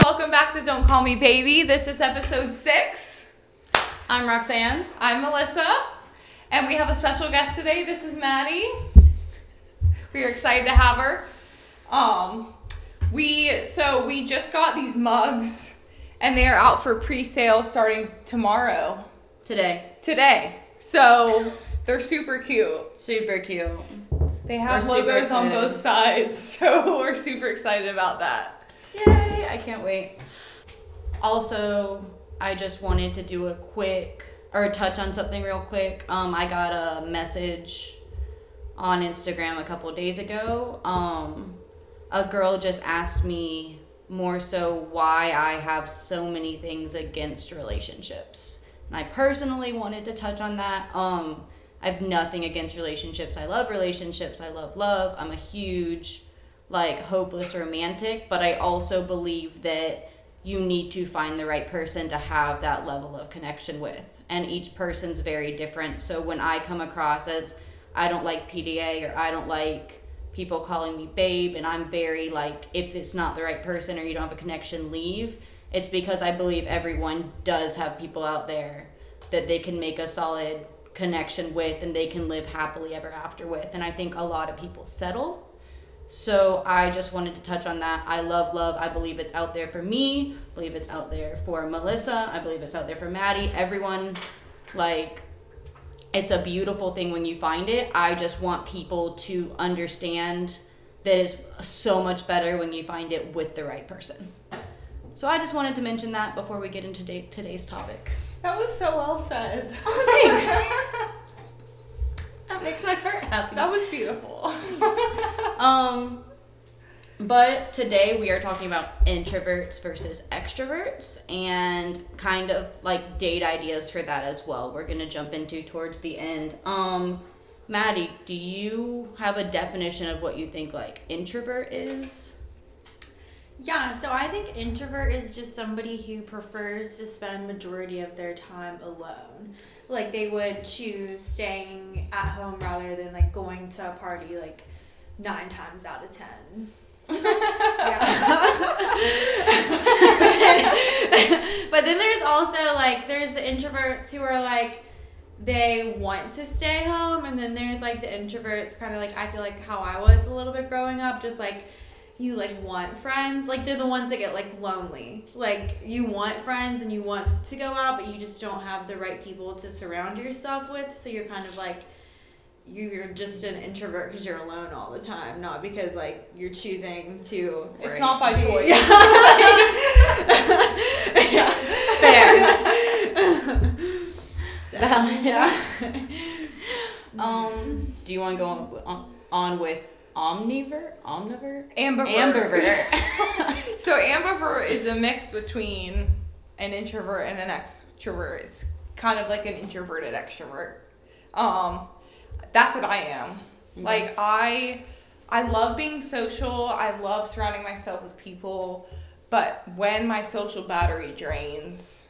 Welcome back to Don't Call Me Baby. This is episode six. I'm Roxanne. I'm Melissa, and we have a special guest today. This is Madi. We are excited to have her. Um, we so we just got these mugs, and they are out for pre-sale starting tomorrow. Today. Today. So they're super cute. Super cute. They have We're logos on both sides, so we're super excited about that. Yay! I can't wait. Also, I just wanted to do a quick or touch on something real quick. Um, I got a message on Instagram a couple days ago. Um, a girl just asked me more so why I have so many things against relationships. And I personally wanted to touch on that. Um, I have nothing against relationships. I love relationships. I love love. I'm a huge like hopeless romantic, but I also believe that you need to find the right person to have that level of connection with. And each person's very different. So when I come across as I don't like PDA or I don't like people calling me babe and I'm very like if it's not the right person or you don't have a connection leave, it's because I believe everyone does have people out there that they can make a solid connection with and they can live happily ever after with. And I think a lot of people settle so I just wanted to touch on that. I love love. I believe it's out there for me. I believe it's out there for Melissa. I believe it's out there for Madi. Everyone, like, it's a beautiful thing when you find it. I just want people to understand that it's so much better when you find it with the right person. So I just wanted to mention that before we get into today's topic. That was so well said. Thanks. That makes my heart happy. that was beautiful. Um, but today we are talking about introverts versus extroverts and kind of like date ideas for that as well. We're gonna jump into towards the end. Um, Madi, do you have a definition of what you think like introvert is? Yeah, so I think introvert is just somebody who prefers to spend majority of their time alone. Like they would choose staying at home rather than like going to a party like nine times out of ten. But then there's also like there's the introverts who are like they want to stay home and then there's like the introverts kind of like I feel like how I was a little bit growing up just like you like want friends like they're the ones that get like lonely like you want friends and you want to go out but you just don't have the right people to surround yourself with so you're kind of like you're just an introvert because you're alone all the time not because like you're choosing to It's not by choice. yeah. Fair. So, Valid. yeah. Um, do you want to go on, on, on with omnivore? Omnivore? Ambivert. Ambivert. so ambivert is a mix between an introvert and an extrovert. It's kind of like an introverted extrovert. Um, that's what I am. Like I, I love being social. I love surrounding myself with people. But when my social battery drains,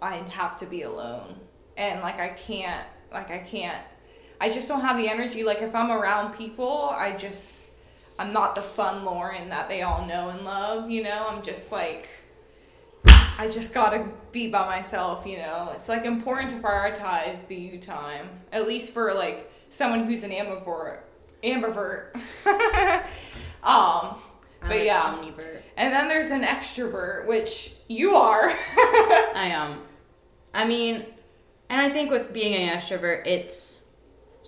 I have to be alone. And like I can't, like I can't, I just don't have the energy. Like if I'm around people, I just, I'm not the fun Lauren that they all know and love, you know? I'm just like, I just gotta be by myself, you know? It's like important to prioritize the you time, at least for like someone who's an ambivert. Ambivert. um, but yeah. Omnivore. And then there's an extrovert, which you are. I am. I mean, and I think with being an extrovert, it's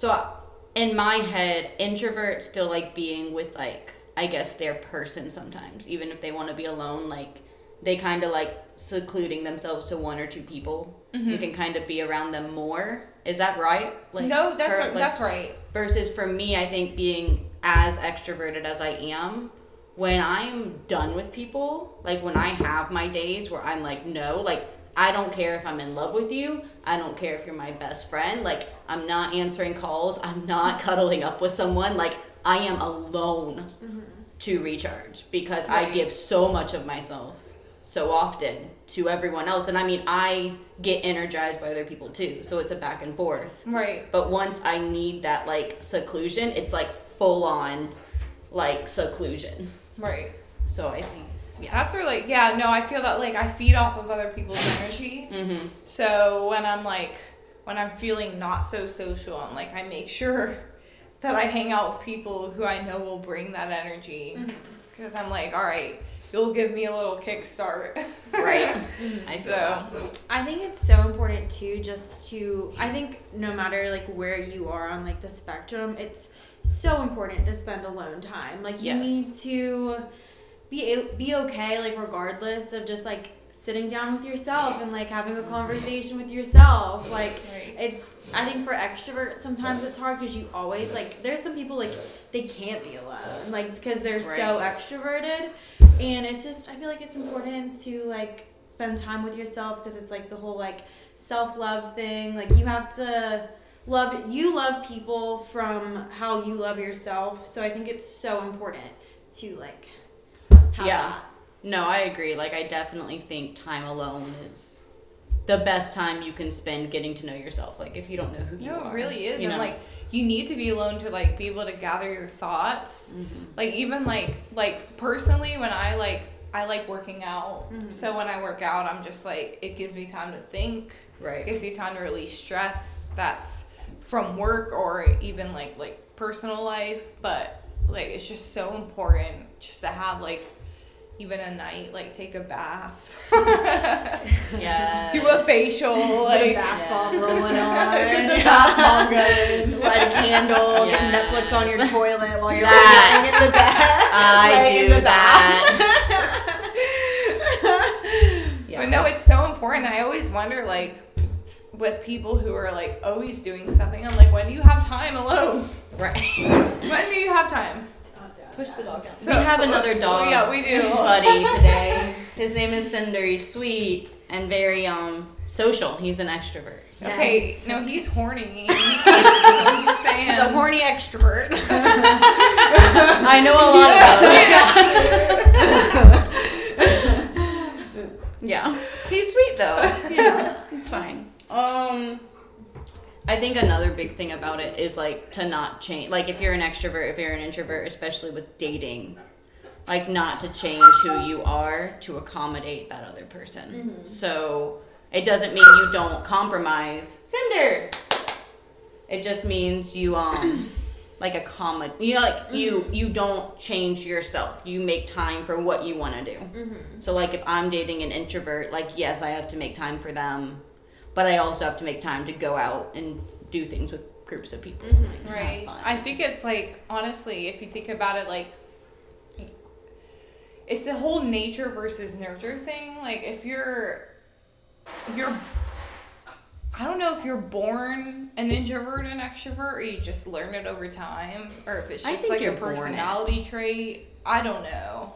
so in my head, introverts still like being with like I guess their person sometimes, even if they want to be alone. Like they kind of like secluding themselves to one or two people. You mm-hmm. can kind of be around them more. Is that right? Like no, that's for, like, that's right. versus for me i think being as extroverted as i am when i'm done with people like when i have my days where i'm like no like i don't care if i'm in love with you i don't care if you're my best friend like i'm not answering calls i'm not cuddling up with someone like i am alone mm-hmm. to recharge because i give so much of myself so often to everyone else. And I mean, I get energized by other people too. So it's a back and forth. Right. But once I need that like seclusion, it's like full on like seclusion. Right. So I think, yeah. That's where like yeah no I feel that like I feed off of other people's energy. Mm-hmm. So when I'm like when I'm feeling not so social, I'm like I make sure that I hang out with people who I know will bring that energy because I'm like all right you'll give me a little kickstart. Right. I feel So that. I think it's so important too, just to. I think no matter like where you are on like the spectrum, it's so important to spend alone time. Like you Yes. need to be be okay, like regardless of just like sitting down with yourself and like having a conversation with yourself. Like Right. it's. I think for extroverts sometimes it's hard because you always like. There's some people like they can't be alone, like because they're so extroverted, and it's just. I feel like it's important to like spend time with yourself because it's like the whole like self love thing. Like you have to love you love people from how you love yourself. So I think it's so important to like have Yeah. that. No, I agree. Like, I definitely think time alone is the best time you can spend getting to know yourself. Like, if you don't know who you no are. it really is you and know? like you need to be alone to like be able to gather your thoughts. Mhm. like even like like personally when i like i like working out Mm-hmm. so when i work out i'm just like it gives me time to think it Right. gives me time to release stress that's from work or even like like personal life but like it's just so important just to have like even a night like take a bath Yeah. do a facial like bath Yeah. bomb rolling on. bath bomb going. Light a candle, get Netflix on your toilet while you're That. laying in the bath. I laying do in the that. But no, it's so important. I always wonder, like, with people who are like always doing something, I'm like, when do you have time alone? Right. When do you have time? Push the dog down. So- we have another dog. Oh, yeah, we do. Buddy today. His name is Cinder. He's sweet and very um social. He's an extrovert. So. Okay, no, he's horny. I'm just saying. He's a horny extrovert. I know a lot about those. yeah. He's sweet though. Yeah. It's fine. Um I think another big thing about it is like to not change like if you're an extrovert, if you're an introvert, especially with dating, like not to change who you are to accommodate that other person. Mm-hmm. So it doesn't mean you don't compromise. Cinder. It just means you um like accommodate you know like you mm-hmm. you don't change yourself. You make time for what you want to do. Mm-hmm. So like if I'm dating an introvert, like yes, I have to make time for them, but I also have to make time to go out and do things with groups of people. and, like, Right. I think it's like honestly, if you think about it, like it's the whole nature versus nurture thing. Like if you're you're I don't know if you're born an introvert and extrovert or you just learn it over time or if it's just like a you're born it. personality trait. I don't know.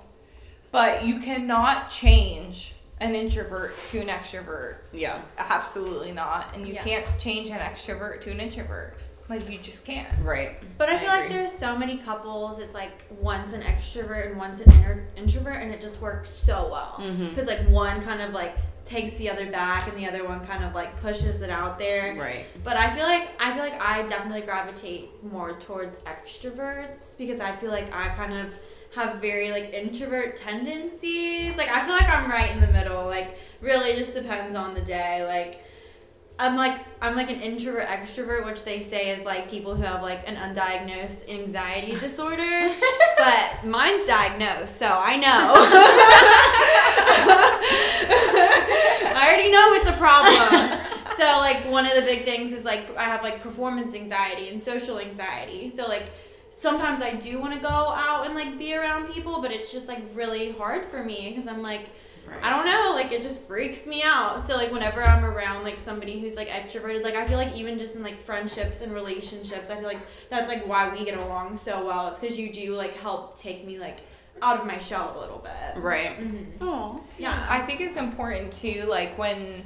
But you cannot change an introvert to an extrovert. yeah. Absolutely not. And you Yeah. can't change an extrovert to an introvert. Like you just can't. Right. But I I feel like there's so many couples. It's like one's an extrovert and one's an inter- introvert, and it just works so well. Mm-hmm. Because like one kind of like takes the other back, and the other one kind of like pushes it out there. Right. But I feel like I feel like I definitely gravitate more towards extroverts because I feel like I kind of have very like introvert tendencies. Like I feel like I'm right in the middle. Like really just depends on the day. Like I'm like I'm like an introvert extrovert, which they say is like people who have like an undiagnosed anxiety disorder. but mine's diagnosed, so I know. I already know it's a problem. so like one of the big things is like I have like performance anxiety and social anxiety. So like sometimes I do want to go out and like be around people, but it's just like really hard for me because I'm like I don't know, like it just freaks me out. So like whenever I'm around like somebody who's like extroverted, like I feel like even just in like friendships and relationships, I feel like that's like why we get along so well. It's because you do like help take me like out of my shell a little bit. Right. Mm-hmm. Oh. Yeah. I think it's important too, like when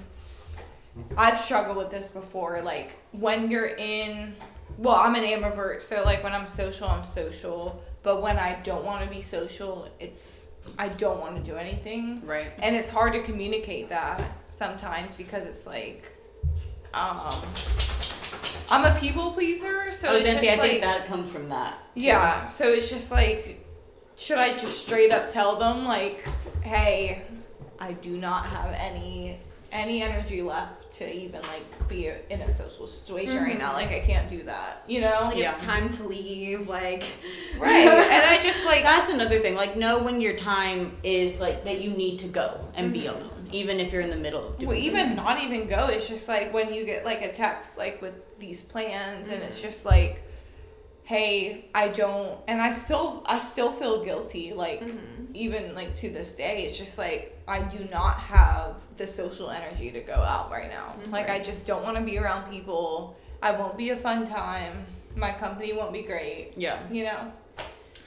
I've struggled with this before, like when you're in, well, I'm an ambivert, so like when I'm social, I'm social, but when I don't want to be social, it's I don't want to do anything. Right. And it's hard to communicate that sometimes because it's like, um, I'm a people pleaser, so I was it's gonna say, just I think that comes from that. yeah, so it's just like, should I just straight up tell them like, hey, I do not have any any energy left to even like be in a social situation right now. Like I can't do that, you know? Like Yeah. it's time to leave. Like Right. and I just like That's another thing. Like, know when your time is like that you need to go and be Mm-hmm. alone, even if you're in the middle of doing. It. Well, even something. not even go. It's just like when you get like a text like with these plans, and it's just like, hey, I don't, and I still, I still feel guilty. Like mm-hmm. even like to this day, it's just like I do not have the social energy to go out right now. Mm-hmm. Like I just don't want to be around people. I won't be a fun time. My company won't be great. Yeah. You know.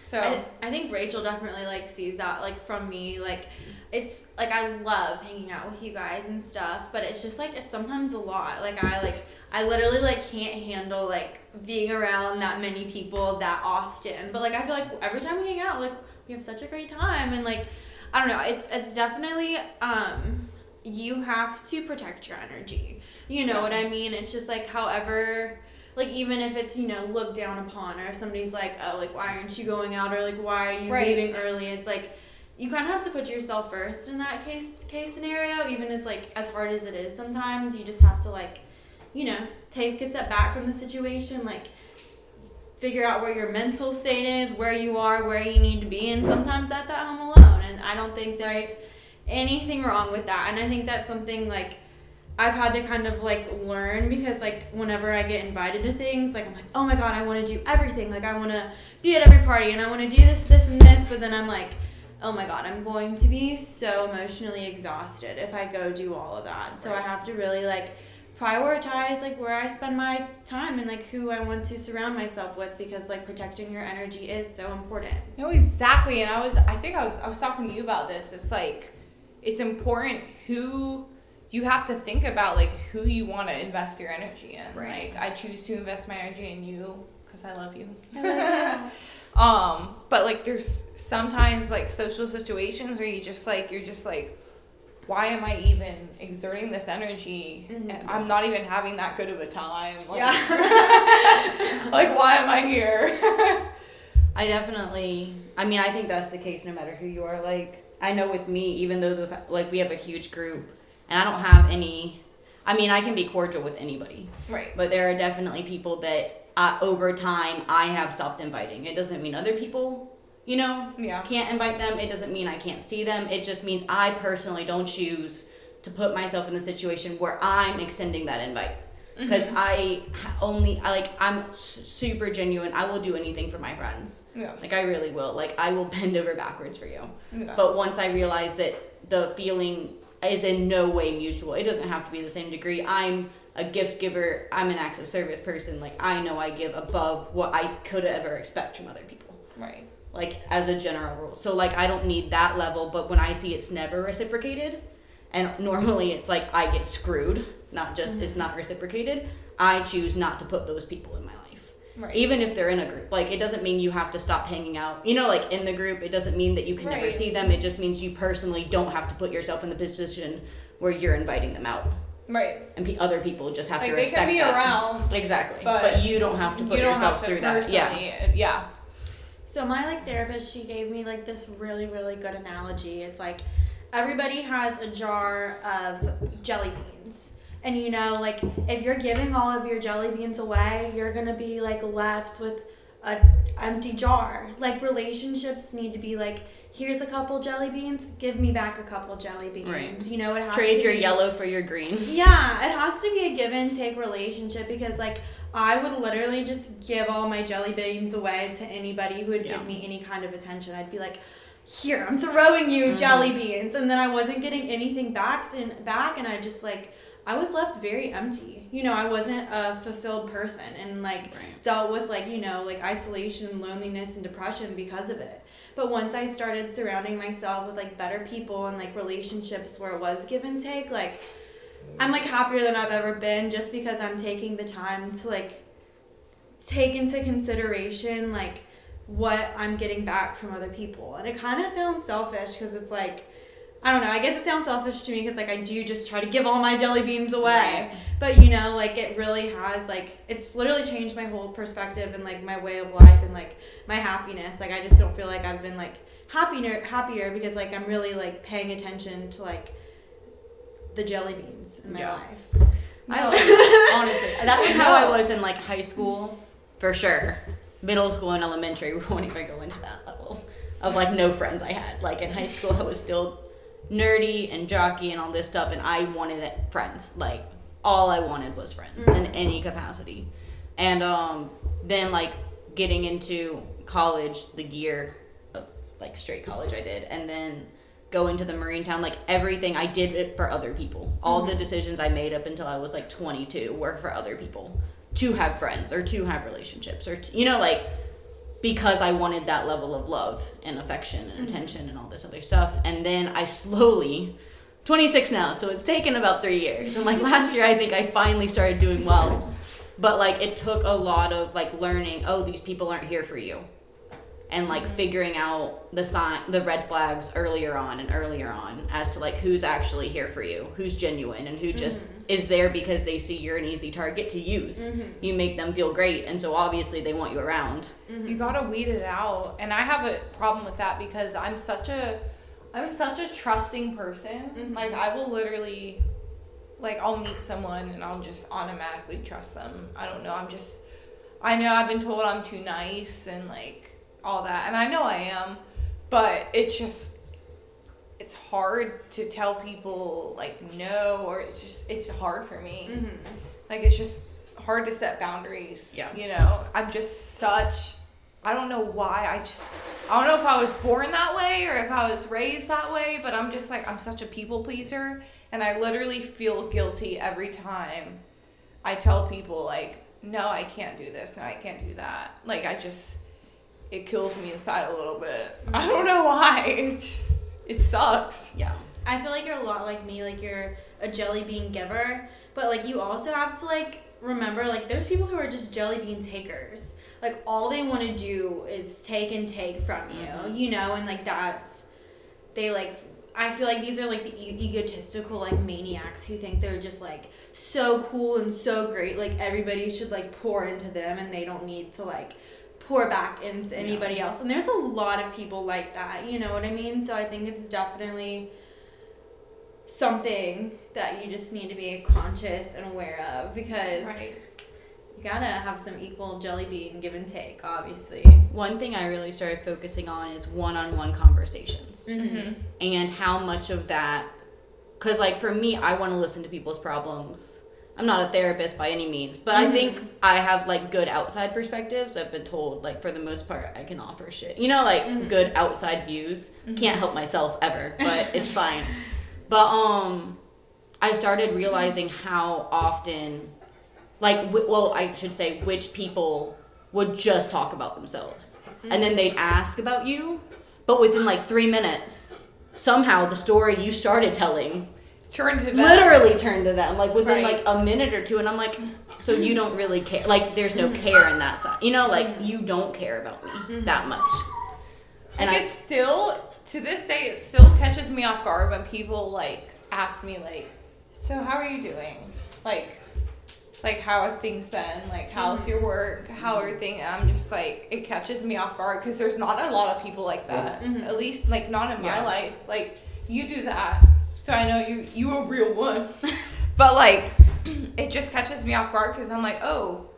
So I, I think Rachel definitely like sees that like from me like it's like I love hanging out with you guys and stuff but it's just like it's sometimes a lot like I like I literally like can't handle like being around that many people that often. But like I feel like every time we hang out like we have such a great time. And like I don't know. It's it's definitely um you have to protect your energy. You know what I mean? It's just like however like even if it's you know looked down upon or if somebody's like oh like why aren't you going out? or like why are you Right. leaving early? It's like you kind of have to put yourself first in that case case scenario even as like as hard as it is sometimes. You just have to like you know take a step back from the situation like figure out where your mental state is where you are where you need to be and sometimes that's at home alone and i don't think there's anything wrong with that and i think that's something like I've had to kind of like learn because like whenever I get invited to things, like I'm like, oh my god, I want to do everything. Like I want to be at every party and I want to do this, this, and this. But then I'm like, oh my god, I'm going to be so emotionally exhausted if I go do all of that. So I have to really like prioritize like where I spend my time and like who I want to surround myself with because like protecting your energy is so important. No, exactly. And I was, I think I was, I was talking to you about this. It's like, it's important who you have to think about, like who you want to invest your energy in. Right. Like I choose to invest my energy in you because I love you. um, but like there's sometimes like social situations where you just like you're just like. Why am I even exerting this energy? And I'm not even having that good of a time. Like, like why am I here? I definitely. I mean, I think that's the case no matter who you are. Like, I know with me, even though the like we have a huge group, and I don't have any. I mean, I can be cordial with anybody, right. but there are definitely people that uh, over time I have stopped inviting. It doesn't mean other people, you know, Yeah. can't invite them. It doesn't mean I can't see them. It just means I personally don't choose to put myself in the situation where I'm extending that invite. Mm-hmm. Because I only, I like, I'm super genuine. I will do anything for my friends. Yeah. Like, I really will. Like, I will bend over backwards for you. Yeah. But once I realize that the feeling is in no way mutual, it doesn't have to be the same degree. I'm a gift giver, I'm an acts of service person. Like, I know I give above what I could ever expect from other people Right. Like as a general rule. So like I don't need that level, but when I see it's never reciprocated, and normally it's like I get screwed, not just it's mm-hmm. not reciprocated, I choose not to put those people in my life. Right. Even if they're in a group. Like it doesn't mean you have to stop hanging out. You know, like in the group, it doesn't mean that you can never see them. It just means you personally don't have to put yourself in the position where you're inviting them out. Right. And pe other people just have Like to they respect can be that. around, Exactly. but But, you don't have to put yourself through that. Yeah. Yeah. So my like therapist, she gave me like this really really good analogy. It's like everybody has a jar of jelly beans. And you know, like if you're giving all of your jelly beans away, you're going to be like left with a empty jar. Like relationships need to be like here's a couple jelly beans, give me back a couple jelly beans. Right. You know, it has Trade your be- yellow for your green. yeah, it has to be a give and take relationship because like I would literally just give all my jelly beans away to anybody who would Yeah. give me any kind of attention. I'd be like, "Here, I'm throwing you Mm-hmm. jelly beans," and then I wasn't getting anything back and back, and I just like I was left very empty. You know, I wasn't a fulfilled person, and like Right. dealt with like you know like isolation loneliness and depression because of it. But once I started surrounding myself with like better people and like relationships where it was give and take, like I'm like happier than I've ever been just because I'm taking the time to like take into consideration like what I'm getting back from other people. And it kind of sounds selfish because it's like, I don't know. I guess it sounds selfish to me because like I do just try to give all my jelly beans away. But you know, like it really has like it's literally changed my whole perspective and like my way of life and like my happiness. Like I just don't feel like I've been like happier happier because like I'm really like paying attention to like the jelly beans in my Yeah. life. I like, honestly, that was how I was in like high school, for sure. Middle school and elementary, we won't even go into that level of like no friends I had. Like in high school, I was still nerdy and jockey and all this stuff, and I wanted it- friends. Like all I wanted was friends in any capacity. And um, then like getting into college, the year of like straight college I did, and then going to the marine town like everything i did it for other people. All the mm-hmm. decisions i made up until i was like 22 were for other people. To have friends or to have relationships or to, you know like because i wanted that level of love and affection and mm-hmm. attention and all this other stuff. And then i slowly 26 now so it's taken about three years. And like last year i think i finally started doing well. But like it took a lot of like learning oh these people aren't here for you and like figuring out the sign the red flags earlier on and earlier on as to like who's actually here for you who's genuine and who just mm-hmm. is there because they see you're an easy target to use mm-hmm. you make them feel great and so obviously they want you around mm-hmm. You gotta weed it out, and I have a problem with that because I'm such a, I'm such a trusting person. Like I will literally, like I'll meet someone and I'll just automatically trust them. I don't know. I'm just, I know I've been told I'm too nice and like all that, and I know I am, but it's just, it's hard to tell people like no, or it's just, it's hard for me. Mm-hmm. Like it's just hard to set boundaries. Yeah. You know, I'm just such. I don't know why. I just. I don't know if I was born that way or if I was raised that way, but I'm just like I'm such a people pleaser, and I literally feel guilty every time I tell people like, no, I can't do this. No, I can't do that. Like I just. It kills me inside a little bit. I don't know why. It just. It sucks. yeah I feel like you're a lot like me, like you're a jelly bean giver, but like you also have to like remember like there's people who are just jelly bean takers. Like all they want to do is take and take from you, mm-hmm. you know, and like that's they like I feel like these are like the e- egotistical like maniacs who think they're just like so cool and so great like everybody should like pour into them and they don't need to like pour back into anybody else. And there's a lot of people like that, you know what I mean? So I think it's definitely something that you just need to be conscious and aware of because you gotta have some equal jelly bean give and take, obviously. one thing i really started focusing on is one-on-one conversations Mm-hmm. and how much of that because like for me i want to listen to people's problems i'm not a therapist by any means but i mm-hmm. think i have like good outside perspectives. I've been told like for the most part i can offer shit. You know like mm-hmm. good outside views. Mm-hmm. Can't help myself ever but it's fine. But um i started realizing how often like well i should say which people would just talk about themselves. And then they'd ask about you but within like three minutes somehow the story you started telling Turn to them. literally turn to them like within Right. like a minute or two and i'm like so you don't really care like there's no mm-hmm. care in that side you know like mm-hmm. you don't care about me mm-hmm. that much. And like I, it's still to this day it still catches me off guard when people like ask me like so how are you doing? Like like how have things been? Like how's your work? How are things? I'm just like it catches me off guard because there's not a lot of people like that at least like not in my life. Like you do that so i know you you a real one but like it just catches me off guard because i'm like oh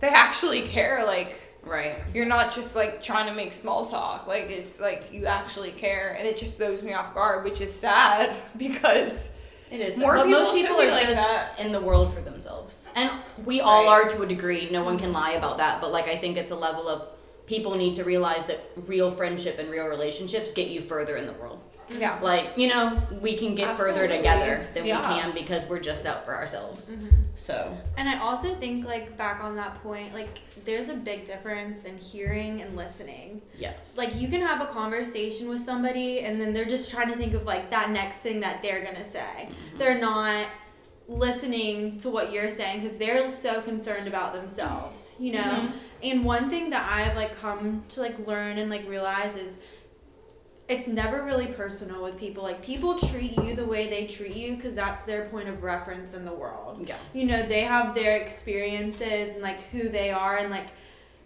they actually care like right you're not just like trying to make small talk. Like it's like you actually care, and it just throws me off guard, which is sad because It is. More but most people should people are like just that. in the world for themselves. And we all are to a degree. No one can lie about that. But like I think it's a level of people need to realize that real friendship and real relationships get you further in the world. Yeah, Like, you know, we can get further together than Yeah. we can because we're just out for ourselves. So, And I also think like back on that point, like there's a big difference in hearing and listening. yes. Like you can have a conversation with somebody and then they're just trying to think of like that next thing that they're gonna say. They're not listening to what you're saying because they're so concerned about themselves, you know. Mhm. And one thing that I've like come to like learn and like realize is it's never really personal with people. Like people treat you the way they treat you because that's their point of reference in the world. Yeah. You know, they have their experiences and like who they are and like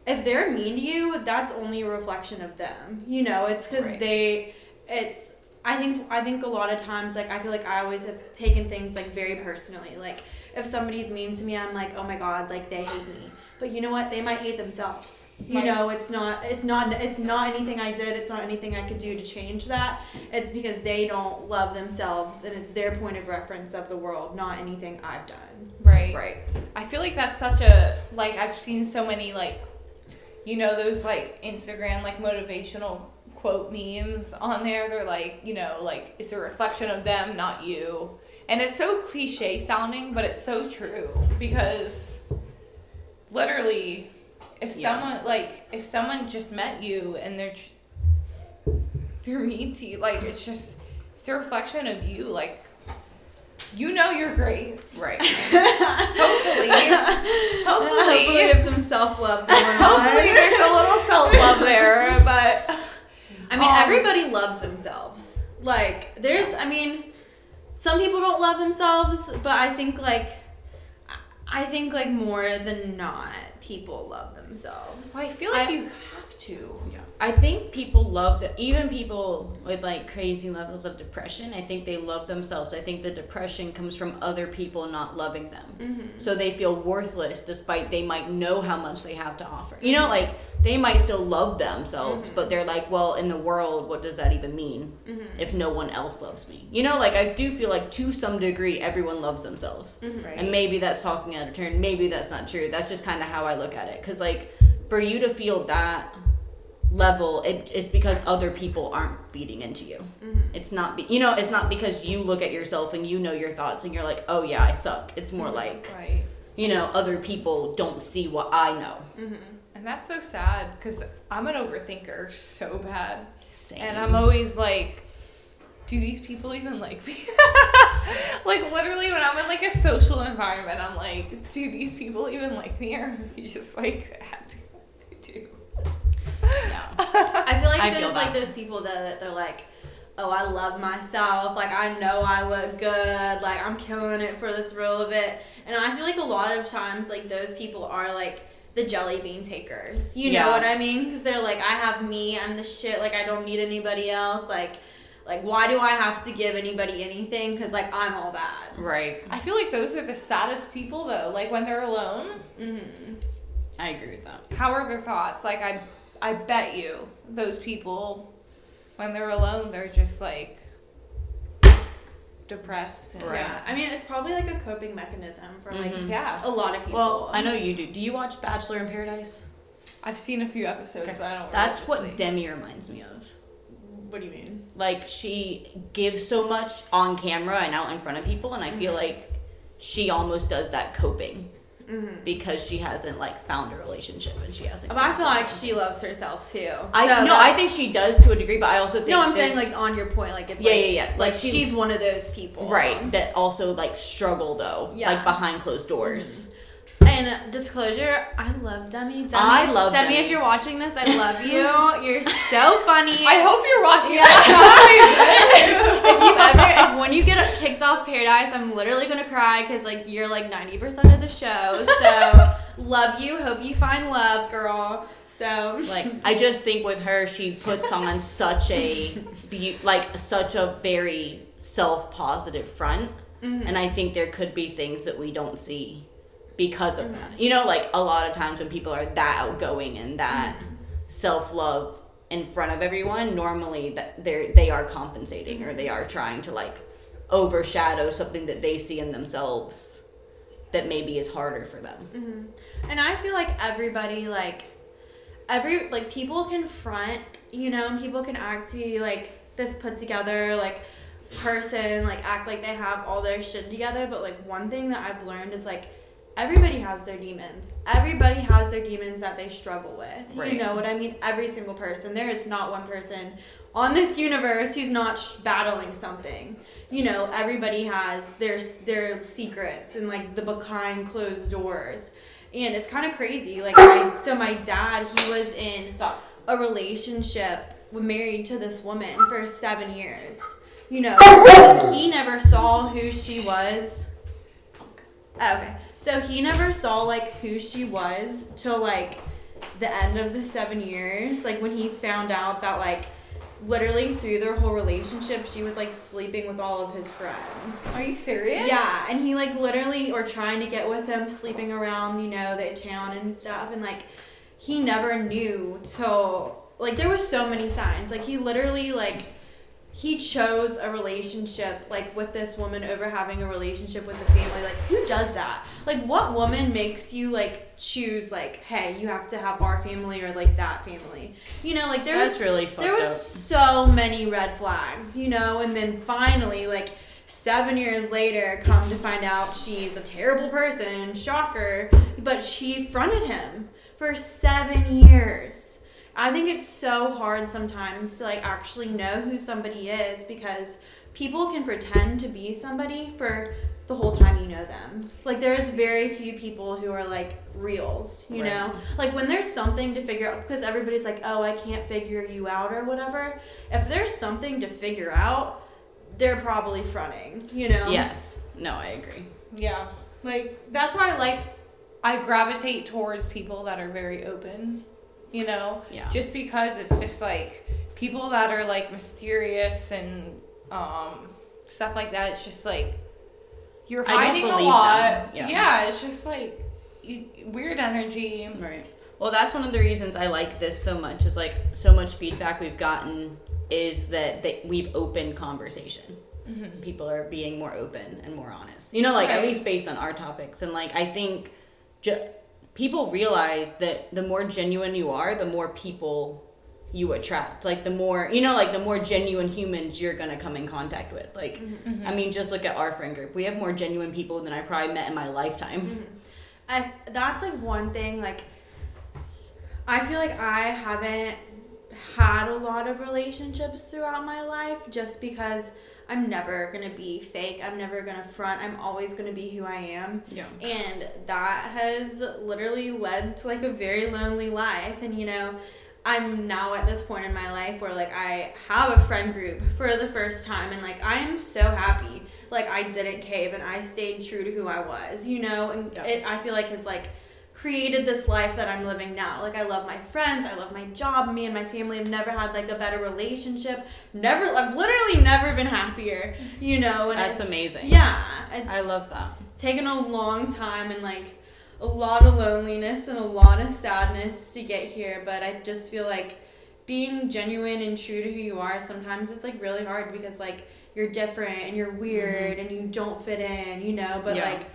if they're mean to you, that's only a reflection of them. You know, it's because Right. they it's I think I think a lot of times like I feel like I always have taken things like very personally. Like if somebody's mean to me, I'm like, oh my god, like they hate me. But you know what? They might hate themselves. You Right. know, it's not it's not it's not anything I did. It's not anything I could do to change that. It's because they don't love themselves and it's their point of reference of the world, not anything I've done. Right. Right. I feel like that's such a like I've seen so many like you know those like Instagram like motivational quote memes on there. They're like, you know, like it's a reflection of them, not you. And it's so cliche sounding, but it's so true because literally if Yeah. someone like if someone just met you and they're they're mean to you, like it's just it's a reflection of you like you know you're great. Right. Hopefully. Hopefully. Hopefully, there's some self love. Hopefully there's a little self love there, but I mean, Um, everybody loves themselves. Like, there's, I mean, some people don't love themselves, but I think like, I think like more than not, people love themselves. I feel like I- you have to. Yeah. I think people love that. Even people with like crazy levels of depression, I think they love themselves. I think the depression comes from other people not loving them. Mm-hmm. So they feel worthless despite they might know how much they have to offer. You mm-hmm. know, like they might still love themselves, but mm-hmm. they're like, well, in the world, what does that even mean mm-hmm. if no one else loves me? You know, like I do feel like to some degree, everyone loves themselves. Right. And maybe that's talking out of turn. Maybe that's not true. That's just kind of how I look at it. Because, like, for you to feel that level, it, it's because other people aren't feeding into you. Mm-hmm. It's not, be, you know, it's not because you look at yourself and you know your thoughts and you're like, oh yeah, I suck. It's more mm-hmm. like, Right. you know, other people don't see what I know. Mm-hmm. And that's so sad because I'm an overthinker so bad. Same. And I'm always like, do these people even like me? like literally when I'm in like a social environment, I'm like, do these people even like me? Or are they just like have to do? yeah. I feel like I feel there's like those people that, that they're like, oh, I love myself. Like I know I look good. Like I'm killing it for the thrill of it. And I feel like a lot of times like those people are like the jelly bean takers. You know what I mean? Because they're like, I have me. I'm the shit. Like I don't need anybody else. Like. Like, why do I have to give anybody anything? Because, like, I'm all that. Right. I feel like those are the saddest people though. Like when they're alone, Mm-hmm. I agree with that. how are their thoughts? Like I I bet you those people when they're alone, they're just like depressed. And, Right. Yeah. I mean, it's probably like a coping mechanism for, like, Mhm. Yeah. a lot of people. Well, I know you do. Do you watch Bachelor in Paradise? I've seen a few episodes, Okay. but I don't. That's what. Demi reminds me of. What do you mean? Like she gives so much on camera and out in front of people and i feel Mm-hmm. like she almost does that coping Mm-hmm. because she hasn't like found a relationship and she hasn't But I feel like she loves herself too. i So no i think she does to a degree but i also think No, I'm saying like on your point, like it's Yeah, like, yeah, yeah. Like, Like, she- she's one of those people, right that also like struggle though Yeah. like behind closed doors And disclosure, I love Demi. Demi I love Demi. Demi. If you're watching this, I love you. You're so funny. I hope you're watching. if you ever, if when you get kicked off Paradise, I'm literally gonna cry because like you're like 90% of the show. So love you. Hope you find love, girl. So like i just think with her she puts on such a be- like such a very self-positive front Mm-hmm. and i think there could be things that we don't see because of that. You know like a lot of times when people are that outgoing and that mm-hmm. self-love in front of everyone normally that they're they are compensating or they are trying to like overshadow something that they see in themselves that maybe is harder for them. Mm-hmm. And I feel like everybody like every like people can front, you know, and people can act to be like this put together like person, like act like they have all their shit together, but like one thing that I've learned is like everybody has their demons. Everybody has their demons that they struggle with. Right. You know what I mean? Every single person. There is not one person on this universe who's not sh- battling something. You know, everybody has their their secrets and like the behind closed doors. And it's kind of crazy. Like, my, so my dad, he was in Stop. a relationship married to this woman for seven years. You know, he never saw who she was. Oh, okay. So he never saw like who she was till like the end of the seven years. Like when he found out that like literally through their whole relationship she was like sleeping with all of his friends. Are you serious? Yeah, and he like literally or trying to get with him, sleeping around, you know, the town and stuff, and like he never knew till like there was so many signs. Like he literally like he chose a relationship like with this woman over having a relationship with the family. Like who does that? Like what woman makes you like choose like, hey, you have to have our family or like that family? You know, like there That's was really there was up. so many red flags, you know, and then finally like seven years later come to find out she's a terrible person shocker but she fronted him for seven years i think it's so hard sometimes to like actually know who somebody is because people can pretend to be somebody for the whole time you know them like there's very few people who are like reals you Right. know like when there's something to figure out because everybody's like oh i can't figure you out or whatever if there's something to figure out they're probably fronting, you know? Yes. No, I agree. Yeah. Like that's why I like I gravitate towards people that are very open, you know? Yeah. Just because it's just like people that are like mysterious and um stuff like that, it's just like you're hiding a lot. Yeah. Yeah. it's just like you, weird energy. Right. Well, that's one of the reasons I like this so much. Is like so much feedback we've gotten is that they, we've opened conversation. People are being more open and more honest. You know, like at least based on our topics. And like I think ju- people realize that the more genuine you are, the more people you attract. Like the more you know, like the more genuine humans you're gonna come in contact with. Like, mm-hmm, I mm-hmm. mean, just look at our friend group. We have more genuine people than I probably met in my lifetime. Mm-hmm. I, that's like one thing, like, I feel like I haven't had a lot of relationships throughout my life just because I'm never gonna be fake. I'm never gonna front. I'm always gonna be who I am. Yeah. And that has literally led to like a very lonely life. And you know, I'm now at this point in my life where like I have a friend group for the first time and like I am so happy. Like I didn't cave and I stayed true to who I was, you know, and Yeah. it I feel like has like created this life that I'm living now. Like I love my friends, I love my job, me and my family have never had like a better relationship. Never I've literally never been happier, you know, and That's it's- amazing. Yeah. It's, I love that. taken a long time and like a lot of loneliness and a lot of sadness to get here but i just feel like being genuine and true to who you are sometimes it's like really hard because like you're different and you're mm-hmm. weird and you don't fit in you know but Yeah. like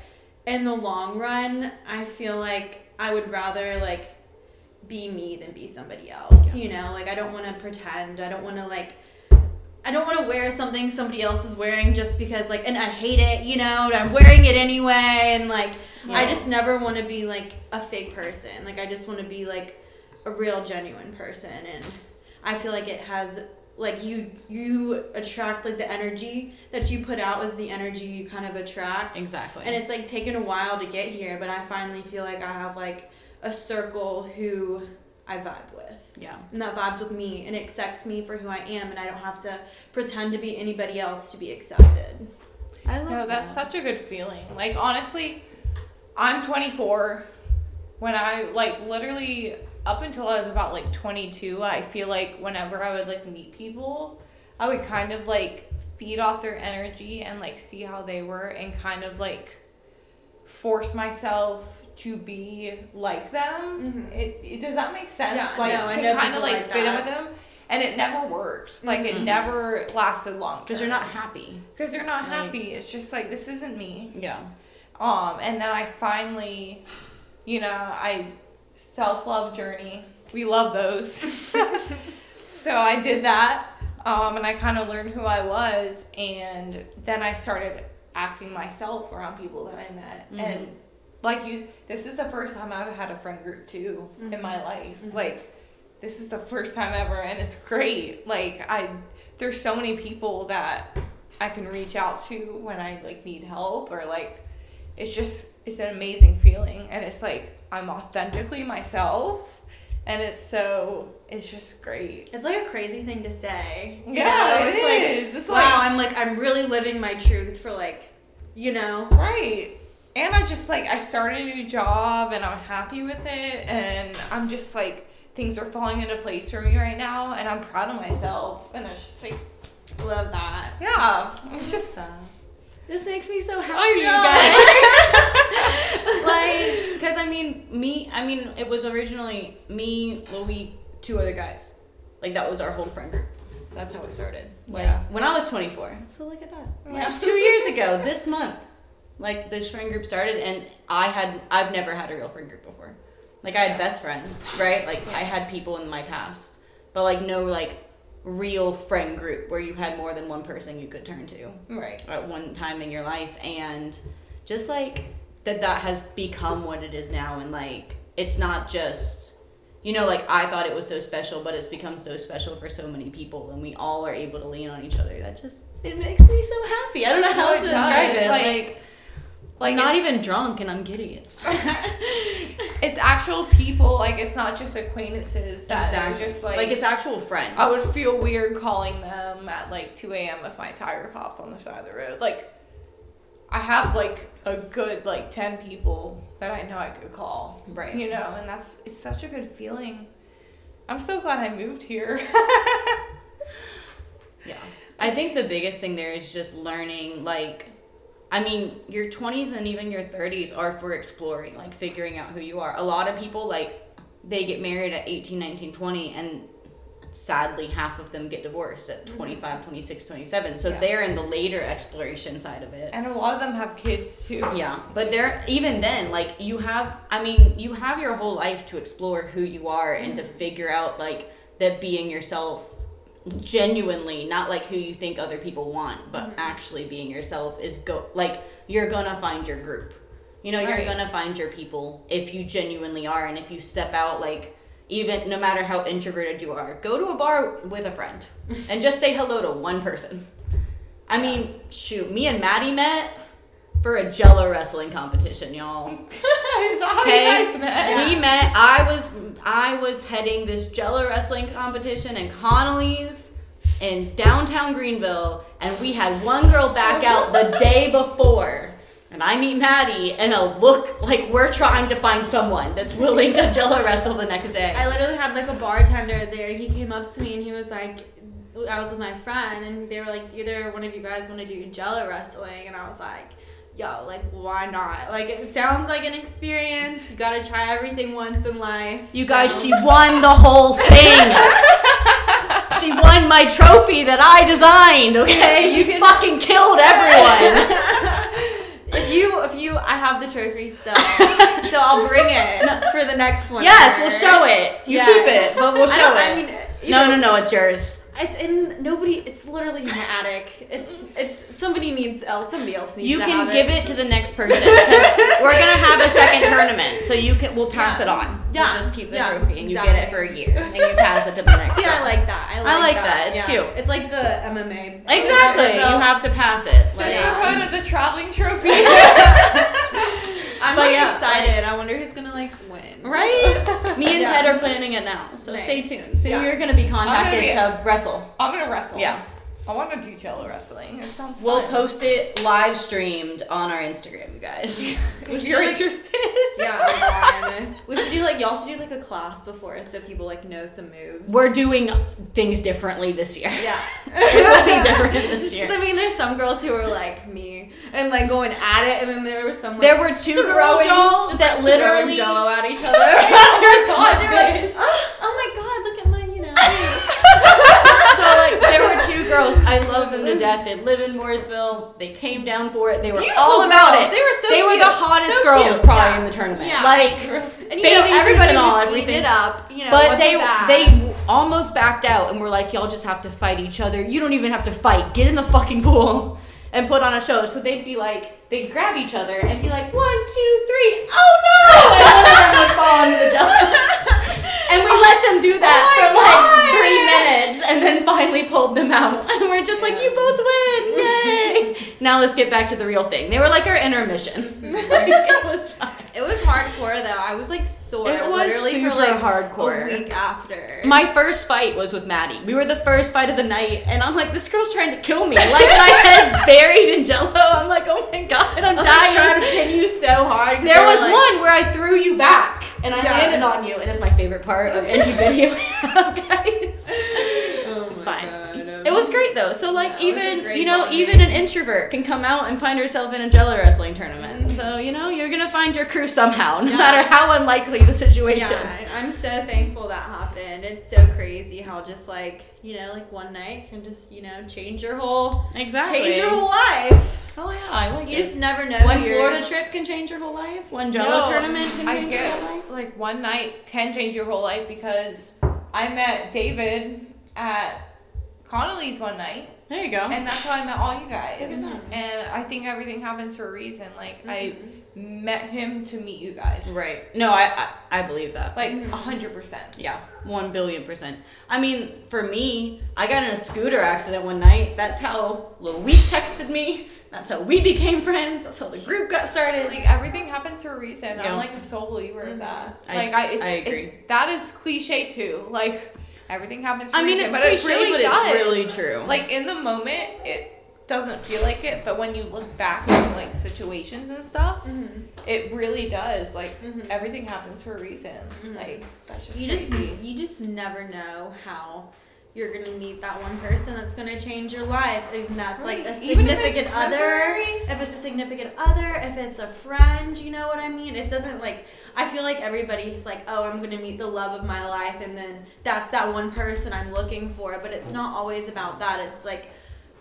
in the long run i feel like i would rather like be me than be somebody else you know? Like i don't want to pretend. I don't want to like I don't want to wear something somebody else is wearing just because like and I hate it, you know, and I'm wearing it anyway and like I just never want to be like a fake person. Like I just want to be like a real genuine person and I feel like it has like you you attract like the energy that you put out is the energy you kind of attract. Exactly. And it's like taken a while to get here, but I finally feel like I have like a circle who I vibe with yeah. and that vibes with me and accepts me for who I am and I don't have to pretend to be anybody else to be accepted. I love No, that's that. such a good feeling. Like honestly, I'm 24. When I like literally up until I was about like 22, I feel like whenever I would like meet people, I would kind of like feed off their energy and like see how they were and kind of like force myself to be like them. It, it does that make sense? Mm-hmm. Yeah, like no, I to kind of like like fit in with them. And it never worked. Like it Mhm. never lasted long. because you're not happy. because they're not Like- happy. It's just like this isn't me. Yeah. Um, and then I finally, you know, I self love journey. We love those. so I did that, um, and I kind of learned who I was, and then I started acting myself around people that I met, Mhm. and like you this is the first time I've had a friend group too in my life. Like this is the first time ever and it's great. Like I there's so many people that I can reach out to when I like need help or like it's just it's an amazing feeling and it's like I'm authentically myself and it's so it's just great. It's like a crazy thing to say. Yeah, know? it it's like, is. It's wow, like- I'm like I'm really living my truth for like, you know. Right. And I just like I started a new job and I'm happy with it and I'm just like things are falling into place for me right now and I'm proud of myself and it's just like Love that. yeah, it's just This makes me so happy, you guys. like, because I mean, me, I mean, it was originally me, Louis, two other guys. Like, that was our whole friend group. That's how it started. Like, Yeah. when I was 24. So look at that. Yeah. Like, two years ago, this month, like, this friend group started, and I had, I've never had a real friend group before. Like, I had Yeah. best friends, right? Like, I had people in my past, but, like, no, like, real friend group where you had more than one person you could turn to right. at one time in your life and just like that that has become what it is now and like it's not just you know like i thought it was so special but it's become so special for so many people and we all are able to lean on each other. That just it makes me so happy. I don't know how No, to describe it. Like- like, not even drunk and i'm giddy it's fine. it's actual people, like it's not just acquaintances that Exactly. are just like, like it's actual friends I would feel weird calling them at like 2 a.m. if my tire popped on the side of the road. Like, I have like a good like 10 people that I know I could call. Right. You know, and that's, it's such a good feeling. I'm so glad I moved here. Yeah. I think the biggest thing there is just learning, like, I mean, your 20s and even your 30s are for exploring, like, figuring out who you are. A lot of people, like, they get married at 18, 19, 20, and sadly, half of them get divorced at mm-hmm. 25, 26, 27. So Yeah. they're in the later exploration side of it. and a lot of them have kids too. Yeah, but there even then, like you have, I mean, you have your whole life to explore who you are and to mm-hmm. figure out like that being yourself genuinely, not like who you think other people want, but mm-hmm. actually being yourself is go like you're gonna find your group. You know, you're gonna find your people if you genuinely are, and if you step out like. Even no matter how introverted you are, go to a bar with a friend and just say hello to one person. I mean, shoot, me and Madi met for a Jello wrestling competition, y'all. Is that how Okay. you guys met? We met. I was I was heading this Jello wrestling competition in Connolly's in downtown Greenville, and we had one girl back out the day before. And I meet Madi, and a look like we're trying to find someone that's willing to Jello wrestle the next day. I literally had like a bartender there. He came up to me and he was like, I was with my friend and they were like, do either one of you guys want to do Jello wrestling? And I was like, yo, like why not? Like it sounds like an experience. You gotta try everything once in life. You guys, she won the whole thing. she won my trophy that I designed. Okay, You she fucking killed everyone. If you, if you, I have the trophy still, so I'll bring it for the next one. yes, we'll show it. You Yes. keep it, but we'll show it. I mean, no, know, no, no, it's yours. It's in nobody. It's literally in the attic. It's it's somebody needs else. Somebody else needs. You to can have give it to the next person. We're gonna have a second tournament, so you can. We'll pass Yeah. it on. Yeah. We'll just keep the Yeah, trophy, and you get it for a year, and you pass it to the next. See, I like that. I like, that. I like that. It's Yeah. cute. It's like the MMA. Exactly. You have to pass it. Like, Sisterhood of the traveling trophy. I'm But like yeah, excited. I wonder who's gonna like win. Right? Me and Yeah. Ted are planning it now, so Nice. stay tuned. So Yeah. you're gonna be contacted be- to wrestle. I'm gonna wrestle. Yeah. I want to detail the wrestling. It sounds We'll fun. post it live streamed on our Instagram, you guys. if you're interested. Yeah, man. we should do like y'all should do like a class before so people like know some moves. We're doing things differently this year. yeah. it will be different this year. I mean, there's some girls who are like me and like going at it, and then there were some. Like, There were two girls, y'all, just, that like, literally. throwing Jello at each other. God, they were like, oh, girls. I love them to death. They live in Mooresville. They came down for it. They were Beautiful all about girls. it. They were so They were the hottest So girls cute. probably Yeah. in the tournament. Yeah. Like and you know, everybody and all, everything. it up. You know, but they bad. they almost backed out and were like, y'all just have to fight each other. You don't even have to fight. Get in the fucking pool. and put on a show. So they'd be like, they'd grab each other and be like, one, two, three, oh no! And one of them would fall into the. And we oh let them do that Oh for like God. three minutes and then finally pulled them out. And we're just like, you both win! Yay! now let's get back to the real thing. They were like our intermission. like, it was. It was hardcore though. I was like sore It was literally super for like hardcore. a week after. My first fight was with Madi. We were the first fight of the night, and I'm like, this girl's trying to kill me. Like my head's buried in jello. I'm like, oh my god, I'm I was like, trying to pin you so hard. There was like- one where I threw you back, and I Yeah. landed on you. And It is my favorite part of any video guys. Oh It's my fine. God. It was great though. So like Yeah, it was a even you know even an introvert can come out and find herself in a Jello wrestling tournament. Mm-hmm. So you know you're gonna find your crew somehow, no Yeah. matter how unlikely the situation. Yeah, I'm so thankful that happened. It's so crazy how just like you know, like one night can just you know change your whole Exactly. change your whole life. Oh yeah, I like You it. just never know. One Florida trip can change your whole life. One Jello No, tournament can I change your whole life. like one night can change your whole life because I met David at Connolly's one night, There you go. and that's how I met all you guys. And I think everything happens for a reason. Like I mm-hmm. met him to meet you guys. right. No, I, I I believe that. Like a hundred percent. Yeah, one billion percent. I mean, for me, I got in a scooter accident one night. That's how Week texted me. That's how we became friends. That's how the group got started. Like everything happens for a reason. Yeah. I'm like a sole believer of mm-hmm. that. I- like I, it's, I agree. it's that is cliche too. Like everything happens for I a mean, reason, it's but cliche, it really but does. it's really true. like in the moment it doesn't feel like it but when you look back at like situations and stuff Mm-hmm. it really does like Mhm. everything happens for a reason like that's just You crazy just you just never know how you're gonna meet that one person that's gonna change your life. Even that's like a. Even if significant other, if it's a significant other, if it's a friend, you know what I mean? It doesn't like I feel like everybody's like, oh, I'm gonna meet the love of my life, and then that's that one person I'm looking for. But it's not always about that. It's like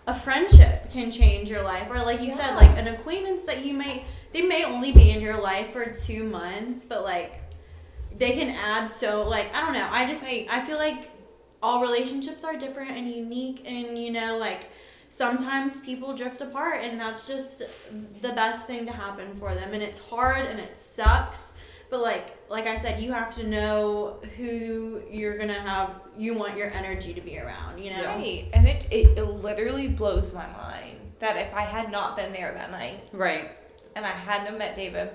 a friendship can change your life, or like you said, like an acquaintance that you may they may only be in your life for two months, but like they can add so like I don't know. I just Like- I feel like all relationships are different and unique and you know like sometimes people drift apart and that's just the best thing to happen for them and it's hard and it sucks but like like I said you have to know who you're to have you want your energy to be around, you know. right and it, it it literally blows my mind that if i had not been there that night right. and i hadn't met david